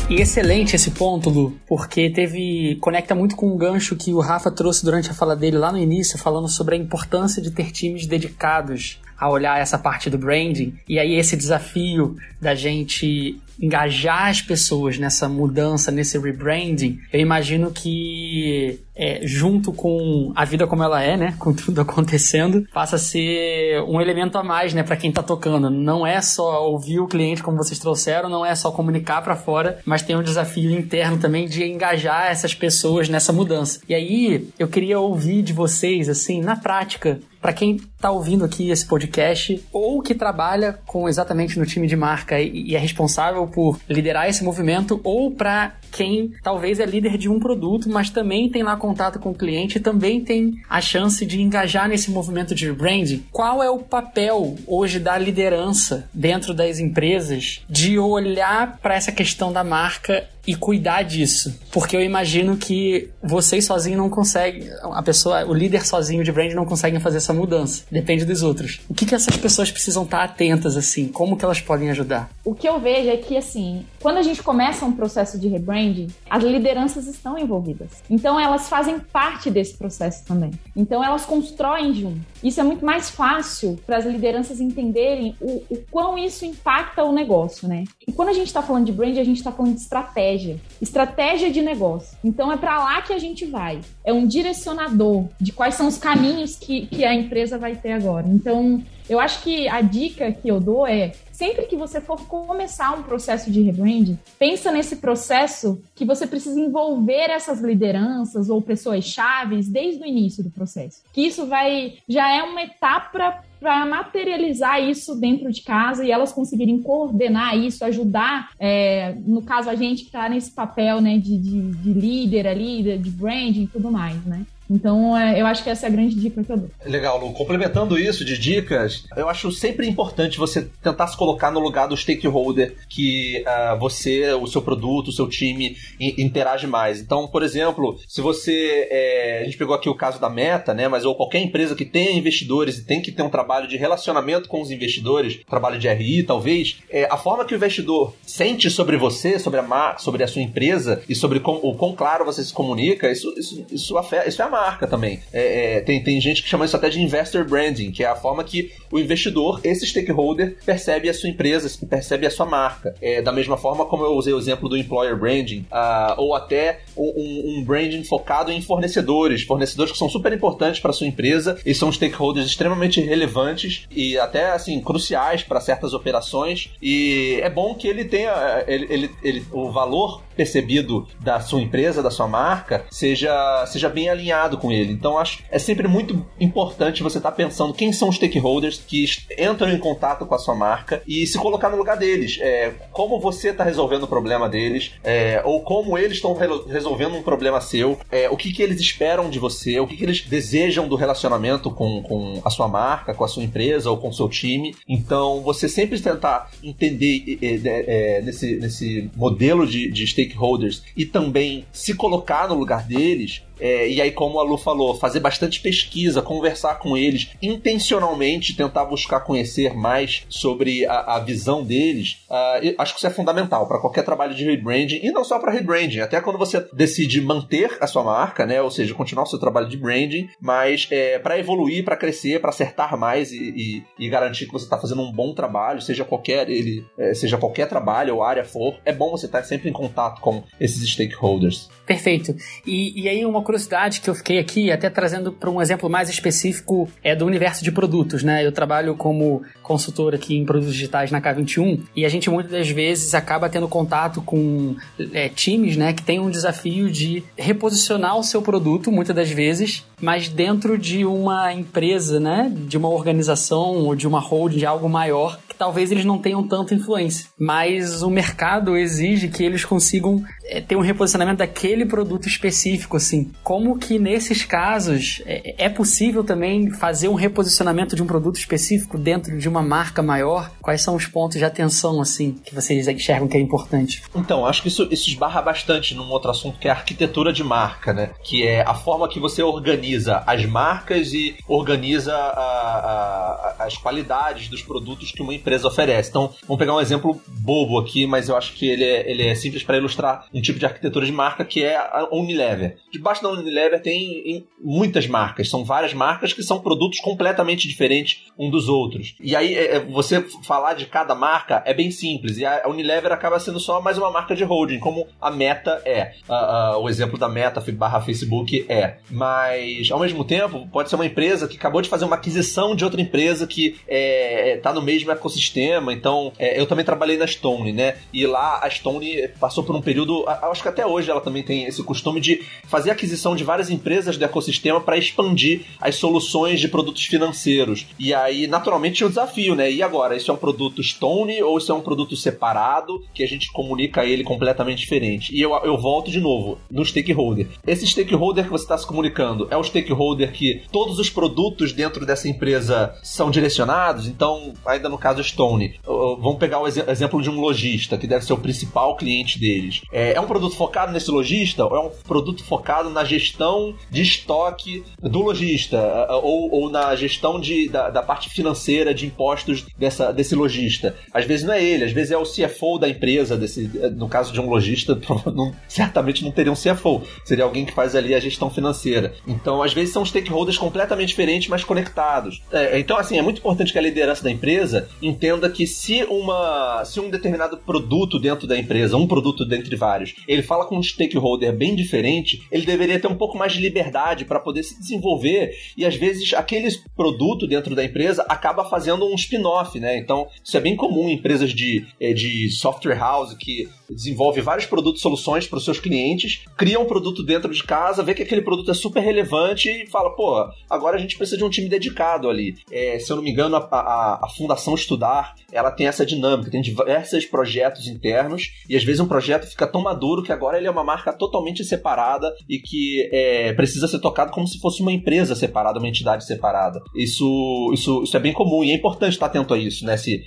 E excelente esse ponto, Lu, porque teve. conecta muito com um gancho que o Rafa trouxe durante a fala dele lá no início, falando sobre a importância de ter times dedicados a olhar essa parte do branding. E aí esse desafio da gente engajar as pessoas nessa mudança, nesse rebranding, eu imagino que é, junto com a vida como ela é, né, com tudo acontecendo, passa a ser um elemento a mais, né, para quem tá tocando. Não é só ouvir o cliente como vocês trouxeram, não é só comunicar para fora, mas tem um desafio interno também de engajar essas pessoas nessa mudança. E aí eu queria ouvir de vocês, assim, na prática, para quem está ouvindo aqui esse podcast ou que trabalha com exatamente no time de marca e, é responsável por liderar esse movimento ou para quem talvez é líder de um produto, mas também tem lá contato com o cliente e também tem a chance de engajar nesse movimento de branding. Qual é o papel hoje da liderança dentro das empresas de olhar para essa questão da marca e cuidar disso. Porque eu imagino que vocês sozinhos não conseguem, a pessoa, o líder sozinho de brand não conseguem fazer essa mudança. Depende dos outros. O que, que essas pessoas precisam estar atentas, assim? Como que elas podem ajudar? O que eu vejo é que, assim, quando a gente começa um processo de rebranding, as lideranças estão envolvidas. Então, elas fazem parte desse processo também. Então, elas constroem junto. Isso é muito mais fácil para as lideranças entenderem o, o quão isso impacta o negócio, né? E quando a gente está falando de brand, a gente está falando de estratégia. Estratégia de negócio. Então, é para lá que a gente vai. É um direcionador de quais são os caminhos que, que a empresa vai ter agora. Então, eu acho que a dica que eu dou é sempre que você for começar um processo de rebranding, pensa nesse processo que você precisa envolver essas lideranças ou pessoas chaves desde o início do processo. Que isso vai já é uma etapa para materializar isso dentro de casa e elas conseguirem coordenar isso, ajudar, é, no caso a gente que está nesse papel né, de, de, de líder ali, de branding e tudo mais, né? Então, é, eu acho que essa é a grande dica que eu dou. Legal, Lu. Complementando isso de dicas, eu acho sempre importante você tentar se colocar no lugar do stakeholder que uh, você, o seu produto, o seu time interage mais. Então, por exemplo, se você. É, a gente pegou aqui o caso da Meta, né? Mas ou qualquer empresa que tenha investidores e tem que ter um trabalho de relacionamento com os investidores, trabalho de RI, talvez, é, a forma que o investidor sente sobre você, sobre a, sobre a sua empresa e sobre com, o quão claro você se comunica, isso, isso, isso, afeta, isso é a marca também. É, é, tem, tem gente que chama isso até de investor branding, que é a forma que o investidor, esse stakeholder, percebe a sua empresa, percebe a sua marca. É, da mesma forma como eu usei o exemplo do employer branding, uh, ou até um, um, branding focado em fornecedores, fornecedores que são super importantes para sua empresa e são stakeholders extremamente relevantes e até assim cruciais para certas operações. E é bom que ele tenha ele, ele, ele, o valor percebido da sua empresa, da sua marca, seja, seja bem alinhado com ele. Então acho é sempre muito importante você estar tá pensando quem são os stakeholders que entram em contato com a sua marca e se colocar no lugar deles. É, como você está resolvendo o problema deles, é, ou como eles estão re resolvendo um problema seu, é, o que, que eles esperam de você, o que, que eles desejam do relacionamento com, com a sua marca, com a sua empresa ou com o seu time. Então, você sempre tentar entender é, nesse, nesse modelo de, de stakeholders e também se colocar no lugar deles é, e aí, como a Lu falou, fazer bastante pesquisa, conversar com eles, intencionalmente tentar buscar conhecer mais sobre a, a visão deles, uh, acho que isso é fundamental para qualquer trabalho de rebranding e não só para rebranding, até quando você decide manter a sua marca, né? Ou seja, continuar o seu trabalho de branding, mas é, para evoluir, para crescer, para acertar mais e, e, e, garantir que você está fazendo um bom trabalho, seja qualquer ele, é, seja qualquer trabalho ou área for, é bom você estar sempre em contato com esses stakeholders. Perfeito. E, e aí uma curiosidade que eu fiquei aqui, até trazendo para um exemplo mais específico, é do universo de produtos, né? Eu trabalho como consultor aqui em produtos digitais na K21 e a gente muitas das vezes acaba tendo contato com é, times, né, que tem um desafio de reposicionar o seu produto, muitas das vezes, mas dentro de uma empresa, né, de uma organização ou de uma holding, de algo maior, talvez eles não tenham tanta influência. Mas o mercado exige que eles consigam é, ter um reposicionamento daquele produto específico, assim. Como que nesses casos é, é, possível também fazer um reposicionamento de um produto específico dentro de uma marca maior? Quais são os pontos de atenção, assim, que vocês enxergam que é importante? Então, acho que isso, isso esbarra bastante num outro assunto que é a arquitetura de marca, né? Que é a forma que você organiza as marcas e organiza a, a, as qualidades dos produtos que uma empresa oferece. Então, vamos pegar um exemplo bobo aqui, mas eu acho que ele é, ele é simples para ilustrar um tipo de arquitetura de marca que é a Unilever. Debaixo da Unilever tem muitas marcas, são várias marcas que são produtos completamente diferentes um dos outros. E aí, é, é, você falar de cada marca é bem simples, e a Unilever acaba sendo só mais uma marca de holding, como a Meta é. Uh, uh, o exemplo da Meta barra Facebook é. Mas, ao mesmo tempo, pode ser uma empresa que acabou de fazer uma aquisição de outra empresa que está é, tá no mesmo ecossistema. Então, é, eu também trabalhei na Stone, né? E lá a Stone passou por um período acho que até hoje ela também tem esse costume de fazer aquisição de várias empresas do ecossistema para expandir as soluções de produtos financeiros. E aí, naturalmente, o desafio, né? E agora? Isso é um produto Stone ou isso é um produto separado que a gente comunica ele completamente diferente? E eu, eu volto de novo no stakeholder. Esse stakeholder que você está se comunicando é o stakeholder que todos os produtos dentro dessa empresa são direcionados? Então, ainda no caso Stone, vamos pegar o exemplo de um lojista, que deve ser o principal cliente deles. É, é um produto focado nesse lojista ou é um produto focado na gestão de estoque do lojista ou, ou na gestão de, da, da, parte financeira de impostos dessa, desse lojista? Às vezes não é ele, às vezes é o CFO da empresa, desse, no caso de um lojista, certamente não teria um CFO, seria alguém que faz ali a gestão financeira. Então, às vezes são stakeholders completamente diferentes, mas conectados. É, então, assim, é muito importante que a liderança da empresa entenda que se uma se um determinado produto dentro da empresa, um produto dentre vários, ele fala com um stakeholder bem diferente, ele deveria ter um pouco mais de liberdade para poder se desenvolver e às vezes aquele produto dentro da empresa acaba fazendo um spin-off, né? Então, isso é bem comum em empresas de, eh, de software house que desenvolve vários produtos e soluções para os seus clientes, cria um produto dentro de casa, vê que aquele produto é super relevante e fala, pô, agora a gente precisa de um time dedicado ali. É, se eu não me engano, a, a, a, Fundação Estudar, ela tem essa dinâmica, tem diversos projetos internos e às vezes um projeto fica tão maduro que agora ele é uma marca totalmente separada e que é, precisa ser tocado como se fosse uma empresa separada, uma entidade separada. Isso, isso, isso é bem comum e é importante estar atento a isso, né? Se,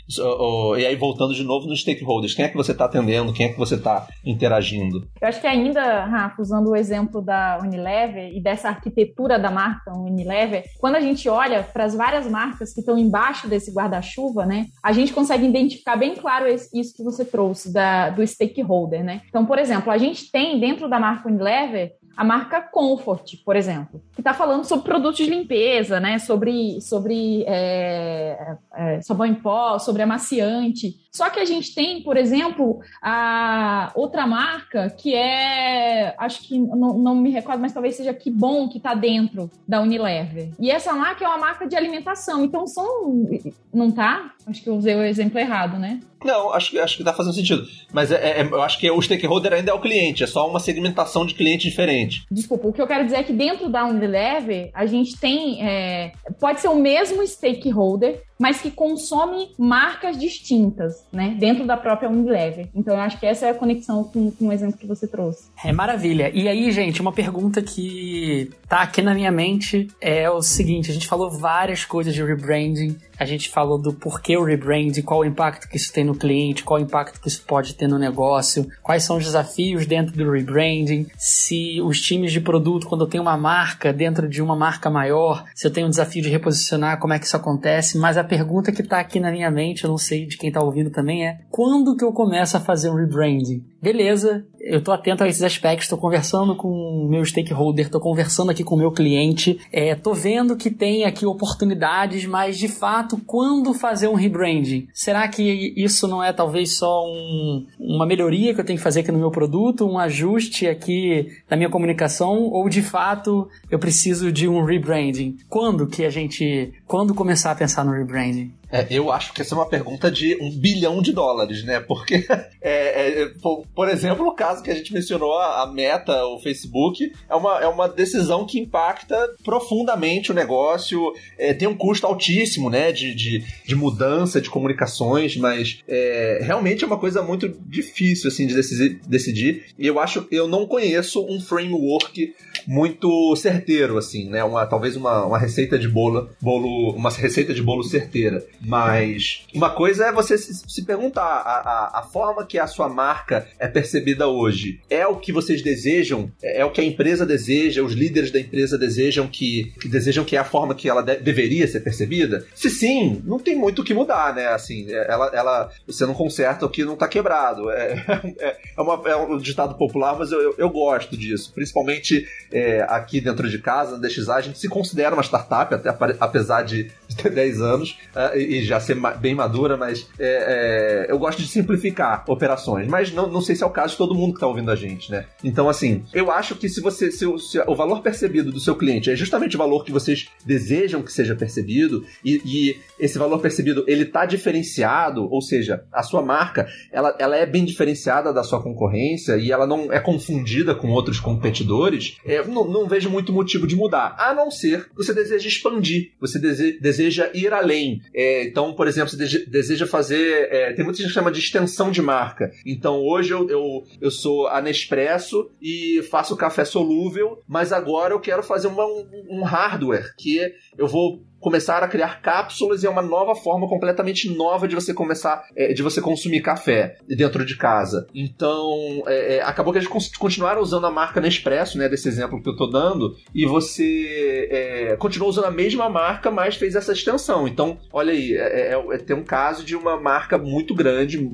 e aí voltando de novo nos stakeholders, quem é que você está atendendo, quem é que você está interagindo. Eu acho que ainda, Rafa, usando o exemplo da Unilever e dessa arquitetura da marca Unilever, quando a gente olha para as várias marcas que estão embaixo desse guarda-chuva, né, a gente consegue identificar bem claro isso que você trouxe da, do stakeholder, né? Então, por exemplo, a gente tem dentro da marca Unilever a marca Comfort, por exemplo, que está falando sobre produtos de limpeza, né? Sobre, sobre é, é, sabão em pó, sobre amaciante. Só que a gente tem, por exemplo, a outra marca que é, acho que não, não me recordo, mas talvez seja Que Bom que está dentro da Unilever. E essa marca é uma marca de alimentação. Então são, não tá? Acho que eu usei o exemplo errado, né? Não, acho, acho que tá fazendo sentido. Mas é, é, eu acho que o stakeholder ainda é o cliente, é só uma segmentação de cliente diferente. Desculpa, o que eu quero dizer é que dentro da Unilever, a gente tem. É, pode ser o mesmo stakeholder, mas que consome marcas distintas, né? Dentro da própria Unilever. Então eu acho que essa é a conexão com, com o exemplo que você trouxe. É maravilha. E aí, gente, uma pergunta que tá aqui na minha mente é o seguinte: a gente falou várias coisas de rebranding a gente falou do porquê o rebrand, qual o impacto que isso tem no cliente, qual o impacto que isso pode ter no negócio, quais são os desafios dentro do rebranding, se os times de produto, quando eu tenho uma marca dentro de uma marca maior, se eu tenho um desafio de reposicionar, como é que isso acontece. Mas a pergunta que está aqui na minha mente, eu não sei de quem está ouvindo também, é quando que eu começo a fazer um rebranding? Beleza, eu estou atento a esses aspectos, estou conversando com o meu stakeholder, estou conversando aqui com o meu cliente, estou é, vendo que tem aqui oportunidades, mas de fato, quando fazer um rebranding? Será que isso não é talvez só um, uma melhoria que eu tenho que fazer aqui no meu produto, um ajuste aqui na minha comunicação, ou de fato eu preciso de um rebranding? Quando que a gente, quando começar a pensar no rebranding? É, eu acho que essa é uma pergunta de um bilhão de dólares, né? Porque, é, é, por, por, exemplo, o caso que a gente mencionou, a, a, Meta, o Facebook, é uma, é uma decisão que impacta profundamente o negócio, é, tem um custo altíssimo, né? De, de, de mudança de comunicações, mas é, realmente é uma coisa muito difícil, assim, de decidir, decidir. E eu acho, eu não conheço um framework muito certeiro, assim, né? Uma, talvez uma, uma receita de bolo, bolo, uma receita de bolo certeira. Mas uma coisa é você se, se perguntar: a, a, a, forma que a sua marca é percebida hoje é o que vocês desejam? É, é o que a empresa deseja? Os líderes da empresa desejam que, que desejam que é a forma que ela de, deveria ser percebida? Se sim, não tem muito o que mudar, né? Assim, é, ela, ela, você não conserta o que não está quebrado. É, é, é, uma, é um ditado popular, mas eu, eu, eu gosto disso. Principalmente é, aqui dentro de casa, na DXA, a gente se considera uma startup, até, apesar de ter 10 anos. Uh, e já ser bem madura, mas é, é, eu gosto de simplificar operações. Mas não, não sei se é o caso de todo mundo que está ouvindo a gente, né? Então, assim, eu acho que se você. Se, se o valor percebido do seu cliente é justamente o valor que vocês desejam que seja percebido, e, e esse valor percebido ele tá diferenciado, ou seja, a sua marca ela, ela é bem diferenciada da sua concorrência e ela não é confundida com outros competidores, é, não, não vejo muito motivo de mudar. A não ser que você deseja expandir, você deseja ir além. É, então, por exemplo, você deseja fazer. É, tem muita gente que chama de extensão de marca. Então, hoje eu, eu, eu sou a Nespresso e faço café solúvel, mas agora eu quero fazer uma, um, um hardware que eu vou começar a criar cápsulas e é uma nova forma completamente nova de você começar, é, de você consumir café dentro de casa. Então, é, é, acabou que gente continuaram usando a marca Nespresso, né, desse exemplo que eu tô dando, e você é, continuou usando a mesma marca, mas fez essa extensão. Então, olha aí, é, é, tem um caso de uma marca muito grande,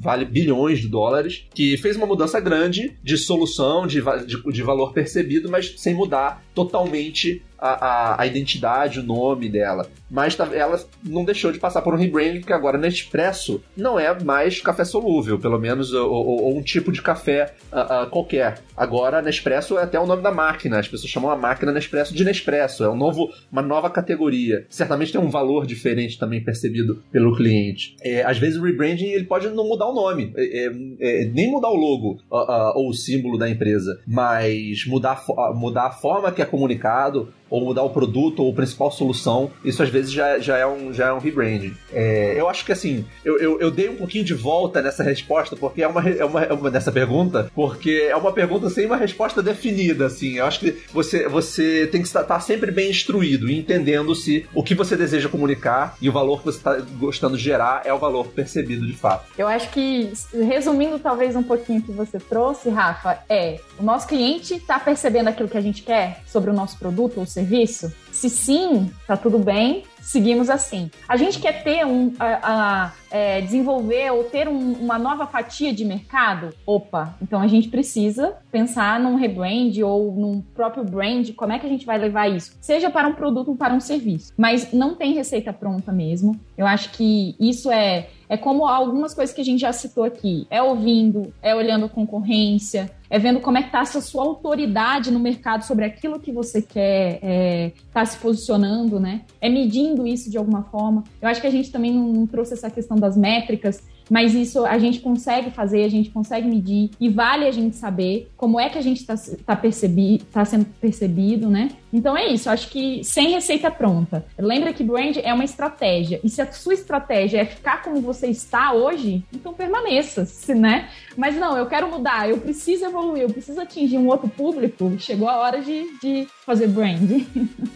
vale bilhões de dólares, que fez uma mudança grande de solução, de, de, de valor percebido, mas sem mudar totalmente a, a, identidade, o nome dela. Mas tá, ela não deixou de passar por um rebranding, porque agora Nespresso não é mais café solúvel, pelo menos, ou, ou, ou um tipo de café uh, uh, qualquer. Agora Nespresso é até o nome da máquina, as pessoas chamam a máquina Nespresso de Nespresso, é um novo, uma nova categoria. Certamente tem um valor diferente também percebido pelo cliente. É, às vezes o rebranding ele pode não mudar o nome, é, é, é nem mudar o logo uh, ou o símbolo da empresa, mas mudar, mudar a forma que é comunicado, ou mudar o produto ou a principal solução, isso às vezes já, já, é, um, já é um rebranding. É, eu acho que assim, eu, eu, eu, dei um pouquinho de volta nessa resposta, porque é uma, é uma, é uma dessa pergunta, porque é uma pergunta sem uma resposta definida, assim. Eu acho que você, você tem que estar sempre bem instruído e entendendo se o que você deseja comunicar e o valor que você está gostando de gerar é o valor percebido de fato. Eu acho que, resumindo talvez um pouquinho o que você trouxe, Rafa, é o nosso cliente está percebendo aquilo que a gente quer sobre o nosso produto ou serviço? Se sim, tá tudo bem, seguimos assim. A gente quer ter um, a, a é, desenvolver ou ter um, uma nova fatia de mercado? Opa, então a gente precisa pensar num rebrand ou num próprio brand, como é que a gente vai levar isso? Seja para um produto ou para um serviço. Mas não tem receita pronta mesmo. Eu acho que isso é, É como algumas coisas que a gente já citou aqui. É ouvindo, é olhando concorrência, é vendo como é que está essa sua autoridade no mercado sobre aquilo que você quer é, tá se posicionando, né? É medindo isso de alguma forma. Eu acho que a gente também não trouxe essa questão das métricas, mas isso a gente consegue fazer, a gente consegue medir e vale a gente saber como é que a gente está tá percebi, tá sendo percebido, né? Então é isso, acho que sem receita pronta. Lembra que brand é uma estratégia. E se a sua estratégia é ficar como você está hoje, então permaneça, né? Mas não, eu quero mudar, eu preciso evoluir, eu preciso atingir um outro público. Chegou a hora de, de fazer brand.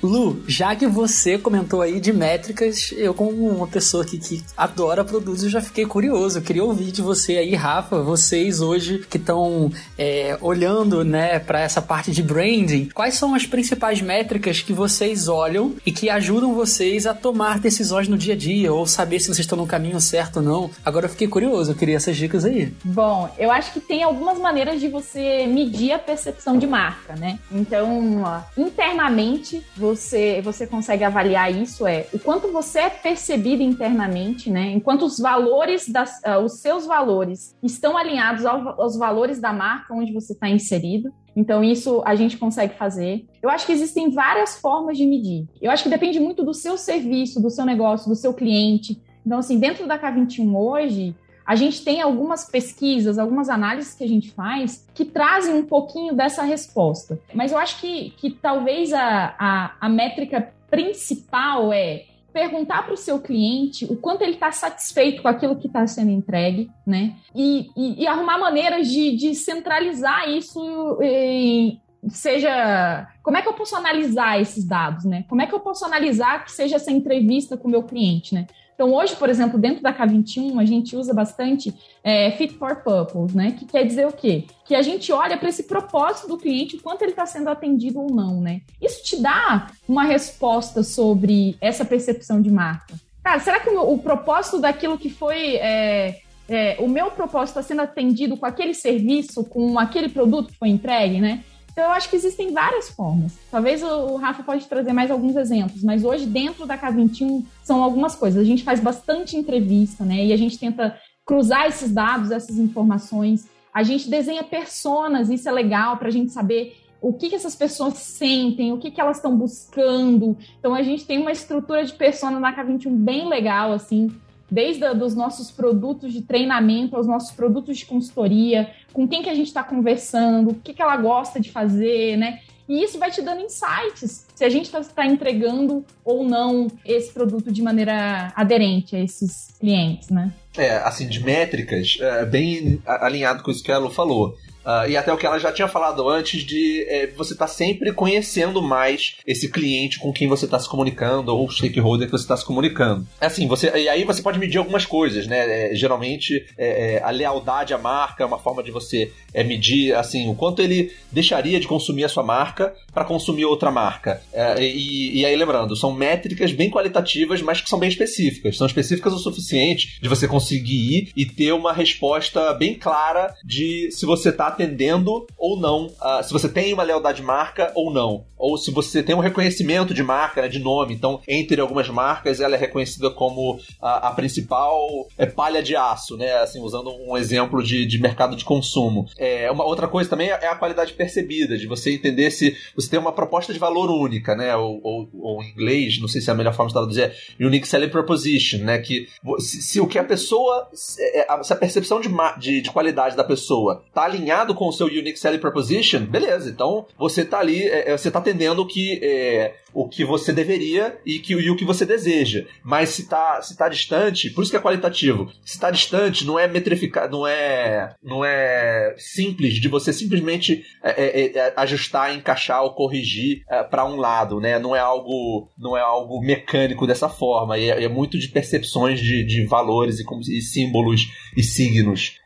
Lu, já que você comentou aí de métricas, eu como uma pessoa que, que adora produtos, eu já fiquei curioso. Eu queria ouvir de você aí, Rafa, vocês hoje que estão é, olhando, né, para essa parte de branding, quais são as principais métricas que vocês olham e que ajudam vocês a tomar decisões no dia a dia ou saber se vocês estão no caminho certo ou não? Agora eu fiquei curioso, eu queria essas dicas aí. Bom, eu acho que tem algumas maneiras de você medir a percepção de marca, né? Então, internamente, você, você consegue avaliar isso, é o quanto você é percebido internamente, né? Enquanto os valores, das, uh, os seus valores estão alinhados ao, aos valores da marca onde você está inserido. Então, isso a gente consegue fazer. Eu acho que existem várias formas de medir. Eu acho que depende muito do seu serviço, do seu negócio, do seu cliente. Então, assim, dentro da K21 hoje, a gente tem algumas pesquisas, algumas análises que a gente faz que trazem um pouquinho dessa resposta. Mas eu acho que, que talvez a, a, a métrica principal é perguntar para o seu cliente o quanto ele está satisfeito com aquilo que está sendo entregue, né? E, e, e arrumar maneiras de, de centralizar isso em, seja como é que eu posso analisar esses dados, né? Como é que eu posso analisar que seja essa entrevista com o meu cliente, né? Então, hoje, por exemplo, dentro da K21, a gente usa bastante é, fit for purpose, né? Que quer dizer o quê? Que a gente olha para esse propósito do cliente, o quanto ele está sendo atendido ou não, né? Isso te dá uma resposta sobre essa percepção de marca. Cara, será que o, o propósito daquilo que foi. É, é, o meu propósito está sendo atendido com aquele serviço, com aquele produto que foi entregue, né? Então, eu acho que existem várias formas. Talvez o Rafa pode trazer mais alguns exemplos, mas hoje, dentro da K21, são algumas coisas. A gente faz bastante entrevista, né? E a gente tenta cruzar esses dados, essas informações. A gente desenha personas, isso é legal para a gente saber o que, que essas pessoas sentem, o que, que elas estão buscando. Então, a gente tem uma estrutura de persona na K21 bem legal, assim, desde a, dos nossos produtos de treinamento aos nossos produtos de consultoria, com quem que a gente está conversando, o que, que ela gosta de fazer, né? E isso vai te dando insights se a gente está tá entregando ou não esse produto de maneira aderente a esses clientes, né? É, assim, de métricas, é, bem alinhado com isso que a Lu falou. Uh, e até o que ela já tinha falado antes de é, você estar tá sempre conhecendo mais esse cliente com quem você está se comunicando ou o stakeholder que você está se comunicando. É assim, você, e aí você pode medir algumas coisas, né? É, geralmente é, é, a lealdade à marca é uma forma de você é, medir assim o quanto ele deixaria de consumir a sua marca para consumir outra marca. E, e, aí lembrando, são métricas bem qualitativas, mas que são bem específicas. São específicas o suficiente de você conseguir ir e ter uma resposta bem clara de se você está atendendo ou não, uh, se você tem uma lealdade marca ou não, ou se você tem um reconhecimento de marca, né, de nome. Então, entre algumas marcas, ela é reconhecida como a, a principal é, palha de aço, né? Assim, usando um exemplo de, de mercado de consumo. É, uma outra coisa também é a qualidade percebida, de você entender se você tem uma proposta de valor única, né? Ou, ou, ou em inglês, não sei se é a melhor forma de traduzir, é Unique Selling Proposition, né? Que se, se o que a pessoa, se é, a percepção de, de, de qualidade da pessoa tá alinhada alinhado com o seu Unique Selling Proposition, beleza. Então você tá ali, é, é você tá atendendo que, é, o que você deveria e, que, e o que você deseja. Mas se tá, se tá distante, por isso que é qualitativo. Se tá distante, não é metrificado, não é, não é simples de você simplesmente é, é, é ajustar, encaixar ou corrigir para um lado, né? Não é algo, não é algo mecânico dessa forma. É, é muito de percepções de, de valores e, e símbolos e signos.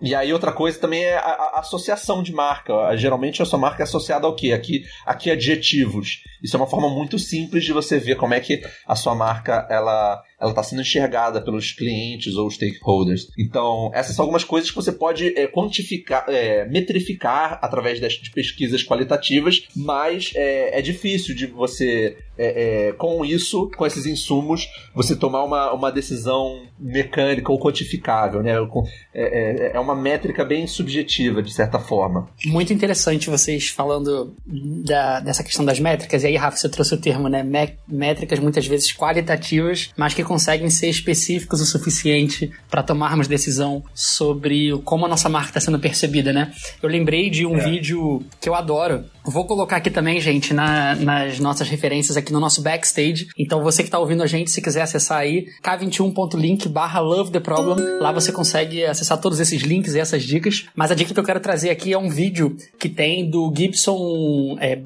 e aí outra coisa também é a, a, associação de marca. Geralmente a sua marca é associada ao quê? Aqui, aqui adjetivos. Isso é uma forma muito simples de você ver como é que a sua marca ela ela está sendo enxergada pelos clientes ou stakeholders. Então, essas são algumas coisas que você pode é, quantificar, é, metrificar através de pesquisas qualitativas, mas é, é difícil de você é, é, com isso, com esses insumos, você tomar uma, uma decisão mecânica ou quantificável, né? É, é, é, uma métrica bem subjetiva, de certa forma. Muito interessante vocês falando da, dessa questão das métricas, e aí, Rafa, você trouxe o termo, né? Métricas muitas vezes qualitativas, mas que conseguem ser específicos o suficiente para tomarmos decisão sobre como a nossa marca está sendo percebida, né? Eu lembrei de um é. vídeo que eu adoro. Vou colocar aqui também, gente, na, nas nossas referências aqui no nosso backstage. Então, você que está ouvindo a gente, se quiser acessar aí, k21.link barra love the problem. Lá você consegue acessar todos esses links e essas dicas. Mas a dica que eu quero trazer aqui é um vídeo que tem do Gibson é.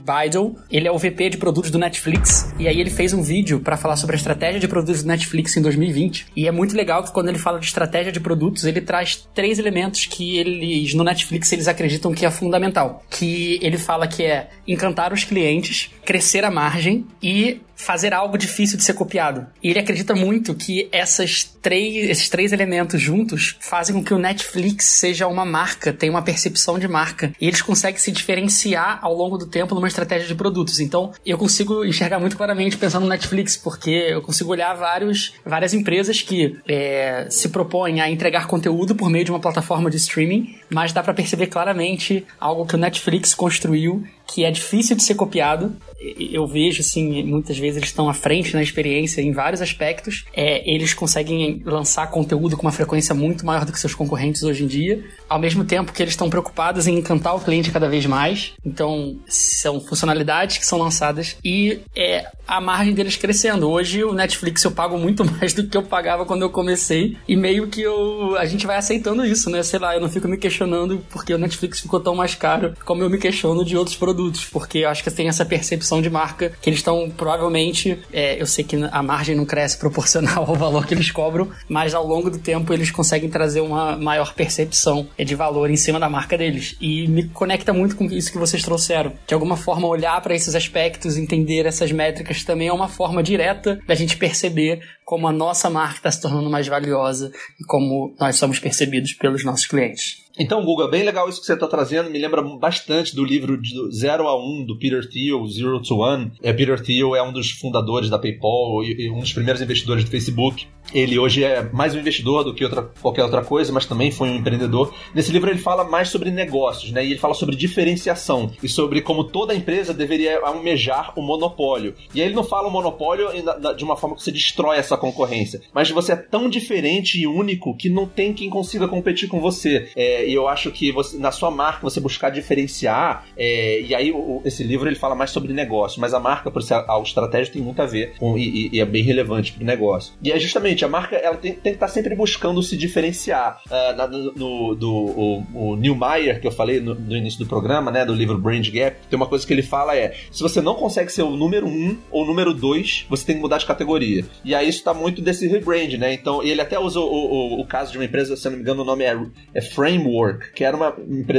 Ele é o VP de produtos do Netflix. E aí ele fez um vídeo para falar sobre a estratégia de produtos do Netflix em 2020. E é muito legal que quando ele fala de estratégia de produtos, ele traz três elementos que eles, no Netflix, eles acreditam que é fundamental. Que ele fala que é encantar os clientes, crescer a margem e fazer algo difícil de ser copiado. E ele acredita muito que essas três, esses três elementos juntos fazem com que o Netflix seja uma marca, tenha uma percepção de marca. E eles conseguem se diferenciar ao longo do tempo numa estratégia de produtos. Então, eu consigo enxergar muito claramente pensando no Netflix, porque eu consigo olhar vários, várias empresas que é, se propõem a entregar conteúdo por meio de uma plataforma de streaming, mas dá para perceber claramente algo que o Netflix construiu que é difícil de ser copiado. Eu vejo, assim, muitas vezes eles estão à frente na experiência em vários aspectos. É, eles conseguem lançar conteúdo com uma frequência muito maior do que seus concorrentes hoje em dia, ao mesmo tempo que eles estão preocupados em encantar o cliente cada vez mais. Então, são funcionalidades que são lançadas e é a margem deles crescendo. Hoje, o Netflix eu pago muito mais do que eu pagava quando eu comecei e meio que eu, a gente vai aceitando isso, né? Sei lá, eu não fico me questionando porque o Netflix ficou tão mais caro como eu me questiono de outros produtos produtos, porque eu acho que tem essa percepção de marca que eles estão provavelmente. É, eu sei que a margem não cresce proporcional ao valor que eles cobram, mas ao longo do tempo eles conseguem trazer uma maior percepção de valor em cima da marca deles. E me conecta muito com isso que vocês trouxeram. De alguma forma, olhar para esses aspectos, entender essas métricas também é uma forma direta da gente perceber como a nossa marca está se tornando mais valiosa e como nós somos percebidos pelos nossos clientes. Então, Guga, bem legal isso que você está trazendo. Me lembra bastante do livro de 0 a 1 do Peter Thiel, Zero to One. É, Peter Thiel é um dos fundadores da PayPal e um dos primeiros investidores do Facebook. Ele hoje é mais um investidor do que outra, qualquer outra coisa, mas também foi um empreendedor. Nesse livro ele fala mais sobre negócios, né? E ele fala sobre diferenciação e sobre como toda empresa deveria almejar o monopólio. E aí ele não fala o monopólio de uma forma que você destrói essa concorrência, mas você é tão diferente e único que não tem quem consiga competir com você. É, e eu acho que você, na sua marca você buscar diferenciar, é, e aí o, esse livro ele fala mais sobre negócio, mas a marca, por ser algo estratégico, tem muito a ver com, e, e é bem relevante para o negócio. E é justamente a marca ela tem, tem que estar tá sempre buscando se diferenciar. Uh, na, no, do o, o Neil Meyer, que eu falei no, no, início do programa, né, do livro Brand Gap, tem uma coisa que ele fala é: se você não consegue ser o número um ou o número dois, você tem que mudar de categoria. E aí isso está muito desse rebrand, né? Então ele até usa o, o, o, caso de uma empresa, se não me engano, o nome é, é Framework Que era, uma,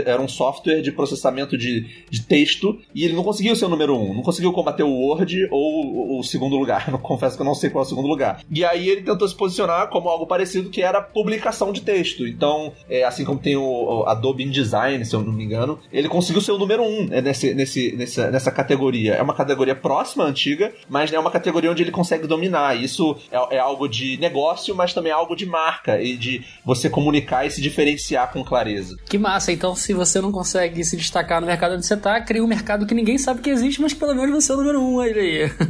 era um software de processamento de, de texto, e ele não conseguiu ser o número um, não conseguiu combater o Word ou o segundo lugar. Não, confesso que eu não sei qual é o segundo lugar. E aí ele tentou se posicionar como algo parecido, que era publicação de texto. Então, é, assim como tem o, o, Adobe InDesign, se eu não me engano, ele conseguiu ser o número um é, nesse, nesse, nessa, nessa categoria. É uma categoria próxima, antiga, mas é uma categoria onde ele consegue dominar. Isso é, é algo de negócio, mas também é algo de marca e de você comunicar e se diferenciar com clareza Que massa, então se você não consegue se destacar no mercado onde você tá, cria um mercado que ninguém sabe que existe, mas pelo menos você é o número um aí.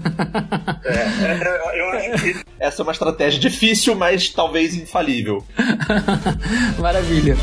É, é, eu acho que essa é uma estratégia difícil, mas talvez infalível. Maravilha.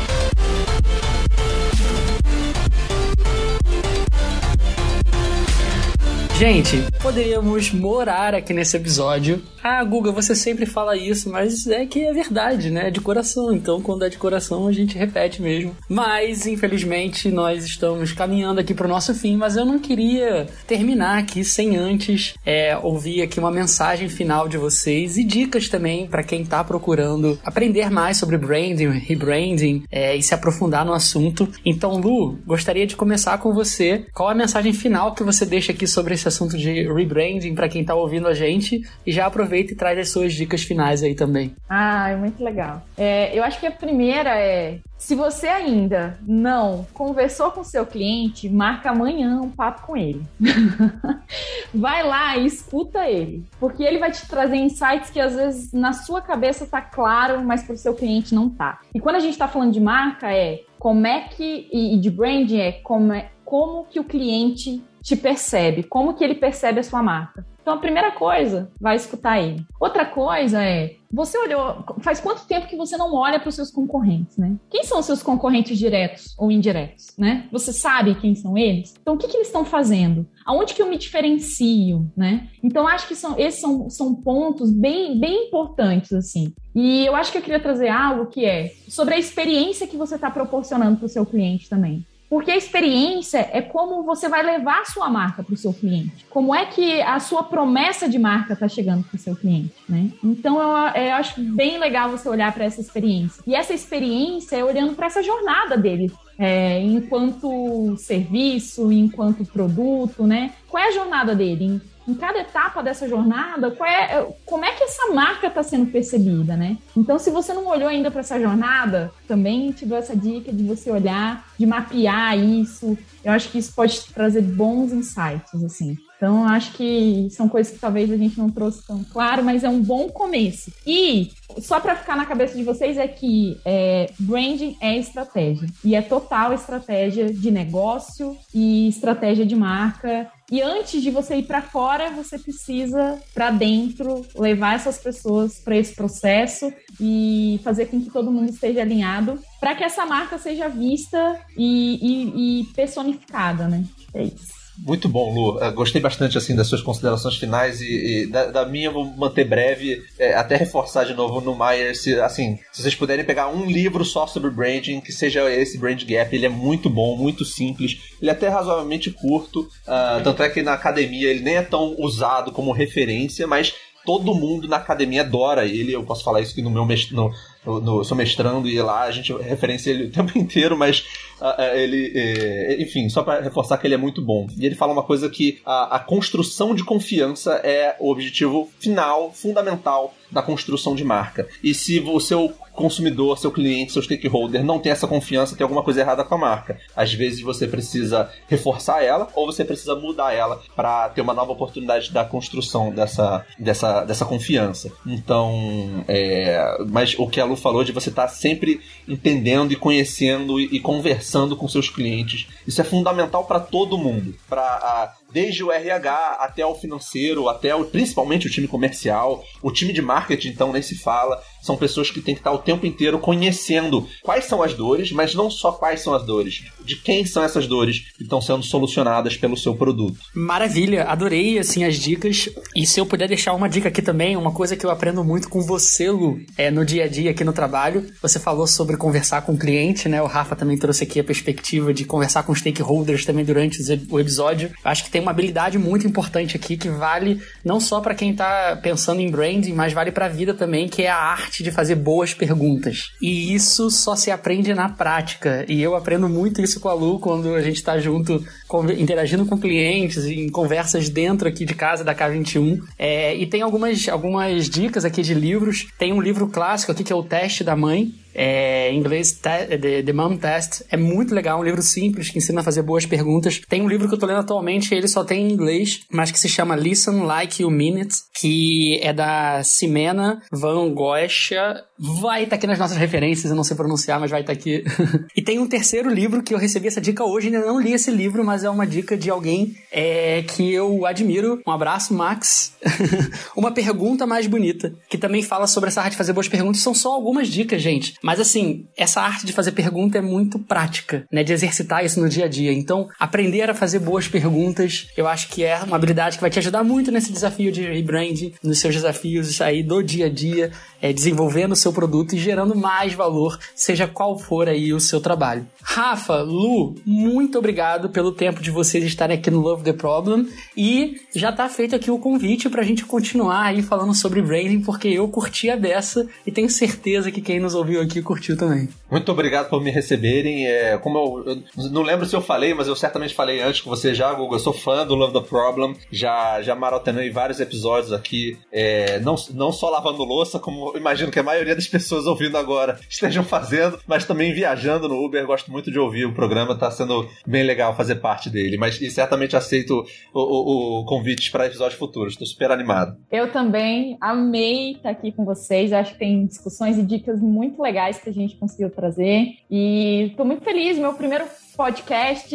Gente, poderíamos morar aqui nesse episódio. Ah, Guga, você sempre fala isso, mas é que é verdade, né? É de coração. Então, quando é de coração, a gente repete mesmo. Mas, infelizmente, nós estamos caminhando aqui para o nosso fim, mas eu não queria terminar aqui sem antes é, ouvir aqui uma mensagem final de vocês e dicas também para quem está procurando aprender mais sobre branding, rebranding é, e se aprofundar no assunto. Então, Lu, gostaria de começar com você. Qual a mensagem final que você deixa aqui sobre esse assunto de rebranding para quem tá ouvindo a gente e já aproveita e traz as suas dicas finais aí também. Ah, é muito legal. É, eu acho que a primeira é se você ainda não conversou com seu cliente, marca amanhã um papo com ele. vai lá e escuta ele, porque ele vai te trazer insights que às vezes na sua cabeça tá claro, mas para o seu cliente não tá. E quando a gente está falando de marca é como é que e de branding é como, é como que o cliente te percebe, como que ele percebe a sua marca. Então, a primeira coisa, vai escutar ele. Outra coisa é, você olhou, faz quanto tempo que você não olha para os seus concorrentes, né? Quem são os seus concorrentes diretos ou indiretos, né? Você sabe quem são eles? Então, o que, que eles estão fazendo? Aonde que eu me diferencio, né? Então, acho que são, esses são, são pontos bem, bem importantes, assim. E eu acho que eu queria trazer algo que é sobre a experiência que você está proporcionando para o seu cliente também. Porque a experiência é como você vai levar a sua marca para o seu cliente. Como é que a sua promessa de marca está chegando para o seu cliente, né? Então eu, eu, acho bem legal você olhar para essa experiência. E essa experiência é olhando para essa jornada dele. É, enquanto serviço, enquanto produto, né? Qual é a jornada dele? Em cada etapa dessa jornada, é, como é que essa marca está sendo percebida, né? Então, se você não olhou ainda para essa jornada, também te dou essa dica de você olhar, de mapear isso. Eu acho que isso pode trazer bons insights, assim. Então, acho que são coisas que talvez a gente não trouxe tão claro, mas é um bom começo. E só para ficar na cabeça de vocês é que é, branding é estratégia e é total estratégia de negócio e estratégia de marca. E antes de você ir para fora, você precisa para dentro levar essas pessoas para esse processo e fazer com que todo mundo esteja alinhado para que essa marca seja vista e, e, e personificada, né? É isso. Muito bom, Lu. Eu gostei bastante assim das suas considerações finais e, e da, da, minha vou manter breve, é, até reforçar de novo no Maier, se, assim, se vocês puderem pegar um livro só sobre branding, que seja esse Brand Gap, ele é muito bom, muito simples, ele é até razoavelmente curto, uh, tanto é que na academia ele nem é tão usado como referência, mas todo mundo na academia adora ele. Eu posso falar isso que no meu no, no, sou mestrando e lá a gente referencia ele o tempo inteiro, mas uh, ele, uh, enfim, só para reforçar que ele é muito bom. E ele fala uma coisa que a, a construção de confiança é o objetivo final, fundamental da construção de marca. E se o seu consumidor, seu cliente, seu stakeholder não tem essa confiança, tem alguma coisa errada com a marca. Às vezes você precisa reforçar ela ou você precisa mudar ela para ter uma nova oportunidade da construção dessa, dessa, dessa confiança. Então, é, mas o que a Lu falou de você estar tá sempre entendendo e conhecendo e, e, conversando com seus clientes, isso é fundamental para todo mundo, para desde o RH até o financeiro, até o, principalmente o time comercial, o time de marketing, então nem se fala. São pessoas que têm que estar o tempo inteiro conhecendo quais são as dores, mas não só quais são as dores, de quem são essas dores que estão sendo solucionadas pelo seu produto. Maravilha, adorei assim as dicas. E se eu puder deixar uma dica aqui também, uma coisa que eu aprendo muito com você, Lu, é no dia a dia aqui no trabalho. Você falou sobre conversar com o cliente, né? O Rafa também trouxe aqui a perspectiva de conversar com stakeholders também durante o episódio. Acho que tem uma habilidade muito importante aqui que vale não só para quem tá pensando em branding, mas vale para a vida também, que é a arte de fazer boas perguntas. E isso só se aprende na prática. E eu aprendo muito isso com a Lu quando a gente está junto, interagindo com clientes, em conversas dentro aqui de casa da K21. É, e tem algumas, algumas dicas aqui de livros. Tem um livro clássico aqui que é o Teste da Mãe, é, em inglês, The, The Mom Test. É muito legal, um livro simples que ensina a fazer boas perguntas. Tem um livro que eu tô lendo atualmente, ele só tem em inglês, mas que se chama Listen Like You It, que é da Simena Van Gosha. Vai estar tá aqui nas nossas referências, eu não sei pronunciar, mas vai estar tá aqui. e tem um terceiro livro que eu recebi essa dica hoje, ainda não li esse livro, mas é uma dica de alguém é, que eu admiro. Um abraço, Max. uma pergunta mais bonita, que também fala sobre essa arte de fazer boas perguntas. São só algumas dicas, gente. Mas assim, essa arte de fazer pergunta é muito prática, né? De exercitar isso no dia a dia. Então, aprender a fazer boas perguntas, eu acho que é uma habilidade que vai te ajudar muito nesse desafio de rebranding, nos seus desafios aí do dia a dia, é, desenvolvendo o seu seu produto e gerando mais valor, seja qual for aí o seu trabalho. Rafa, Lu, muito obrigado pelo tempo de vocês estarem aqui no Love the Problem e já tá feito aqui o convite pra gente continuar aí falando sobre branding, porque eu curti a dessa e tenho certeza que quem nos ouviu aqui curtiu também. Muito obrigado por me receberem. É, como eu, eu, não lembro se eu falei, mas eu certamente falei antes com você já, Google. Eu sou fã do Love the Problem. Já, já maratonei vários episódios aqui, é, não, não só lavando louça, como imagino que a maioria das pessoas ouvindo agora estejam fazendo, mas também viajando no Uber. Gosto muito de ouvir o programa, tá sendo bem legal fazer parte dele. Mas e certamente aceito o, o, o convite para episódios futuros. Estou super animado. Eu também amei estar aqui com vocês. Acho que tem discussões e dicas muito legais que a gente conseguiu trazer. E estou muito feliz. Meu primeiro podcast,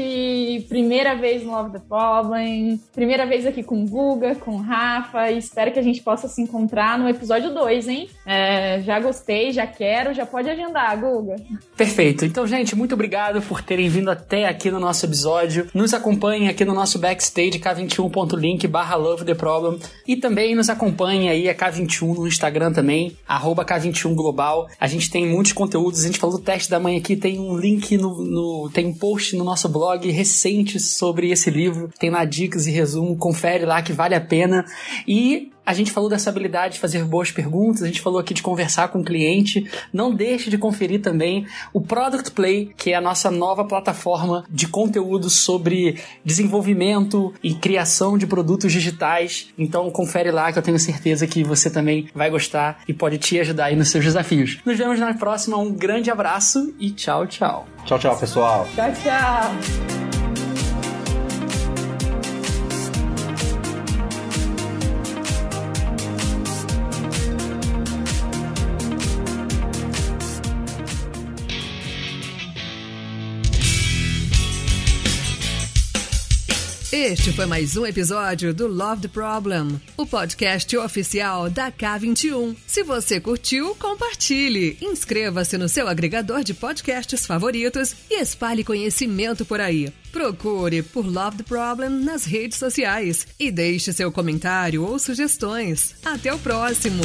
primeira vez no Love the Problem, primeira vez aqui com o Guga, com o Rafa, e espero que a gente possa se encontrar no episódio 2, hein? É, já gostei, já quero, já pode agendar, Guga. Perfeito. Então, gente, muito obrigado por terem vindo até aqui no nosso episódio. Nos acompanhem aqui no nosso backstage k21.link barra Love the Problem e também nos acompanhem aí a K21 no Instagram também, arroba K21 Global. A gente tem muitos conteúdos, a gente falou do teste da manhã aqui, tem um link no, no tem um post post no nosso blog recente sobre esse livro. Tem lá dicas e resumo, confere lá que vale a pena. E a gente falou dessa habilidade de fazer boas perguntas, a gente falou aqui de conversar com o cliente. Não deixe de conferir também o Product Play, que é a nossa nova plataforma de conteúdo sobre desenvolvimento e criação de produtos digitais. Então confere lá que eu tenho certeza que você também vai gostar e pode te ajudar aí nos seus desafios. Nos vemos na próxima, um grande abraço e tchau, tchau. Tchau, tchau, pessoal. Tchau, tchau. Este foi mais um episódio do Love the Problem, o podcast oficial da K21. Se você curtiu, compartilhe, inscreva-se no seu agregador de podcasts favoritos e espalhe conhecimento por aí. Procure por Love the Problem nas redes sociais e deixe seu comentário ou sugestões. Até o próximo!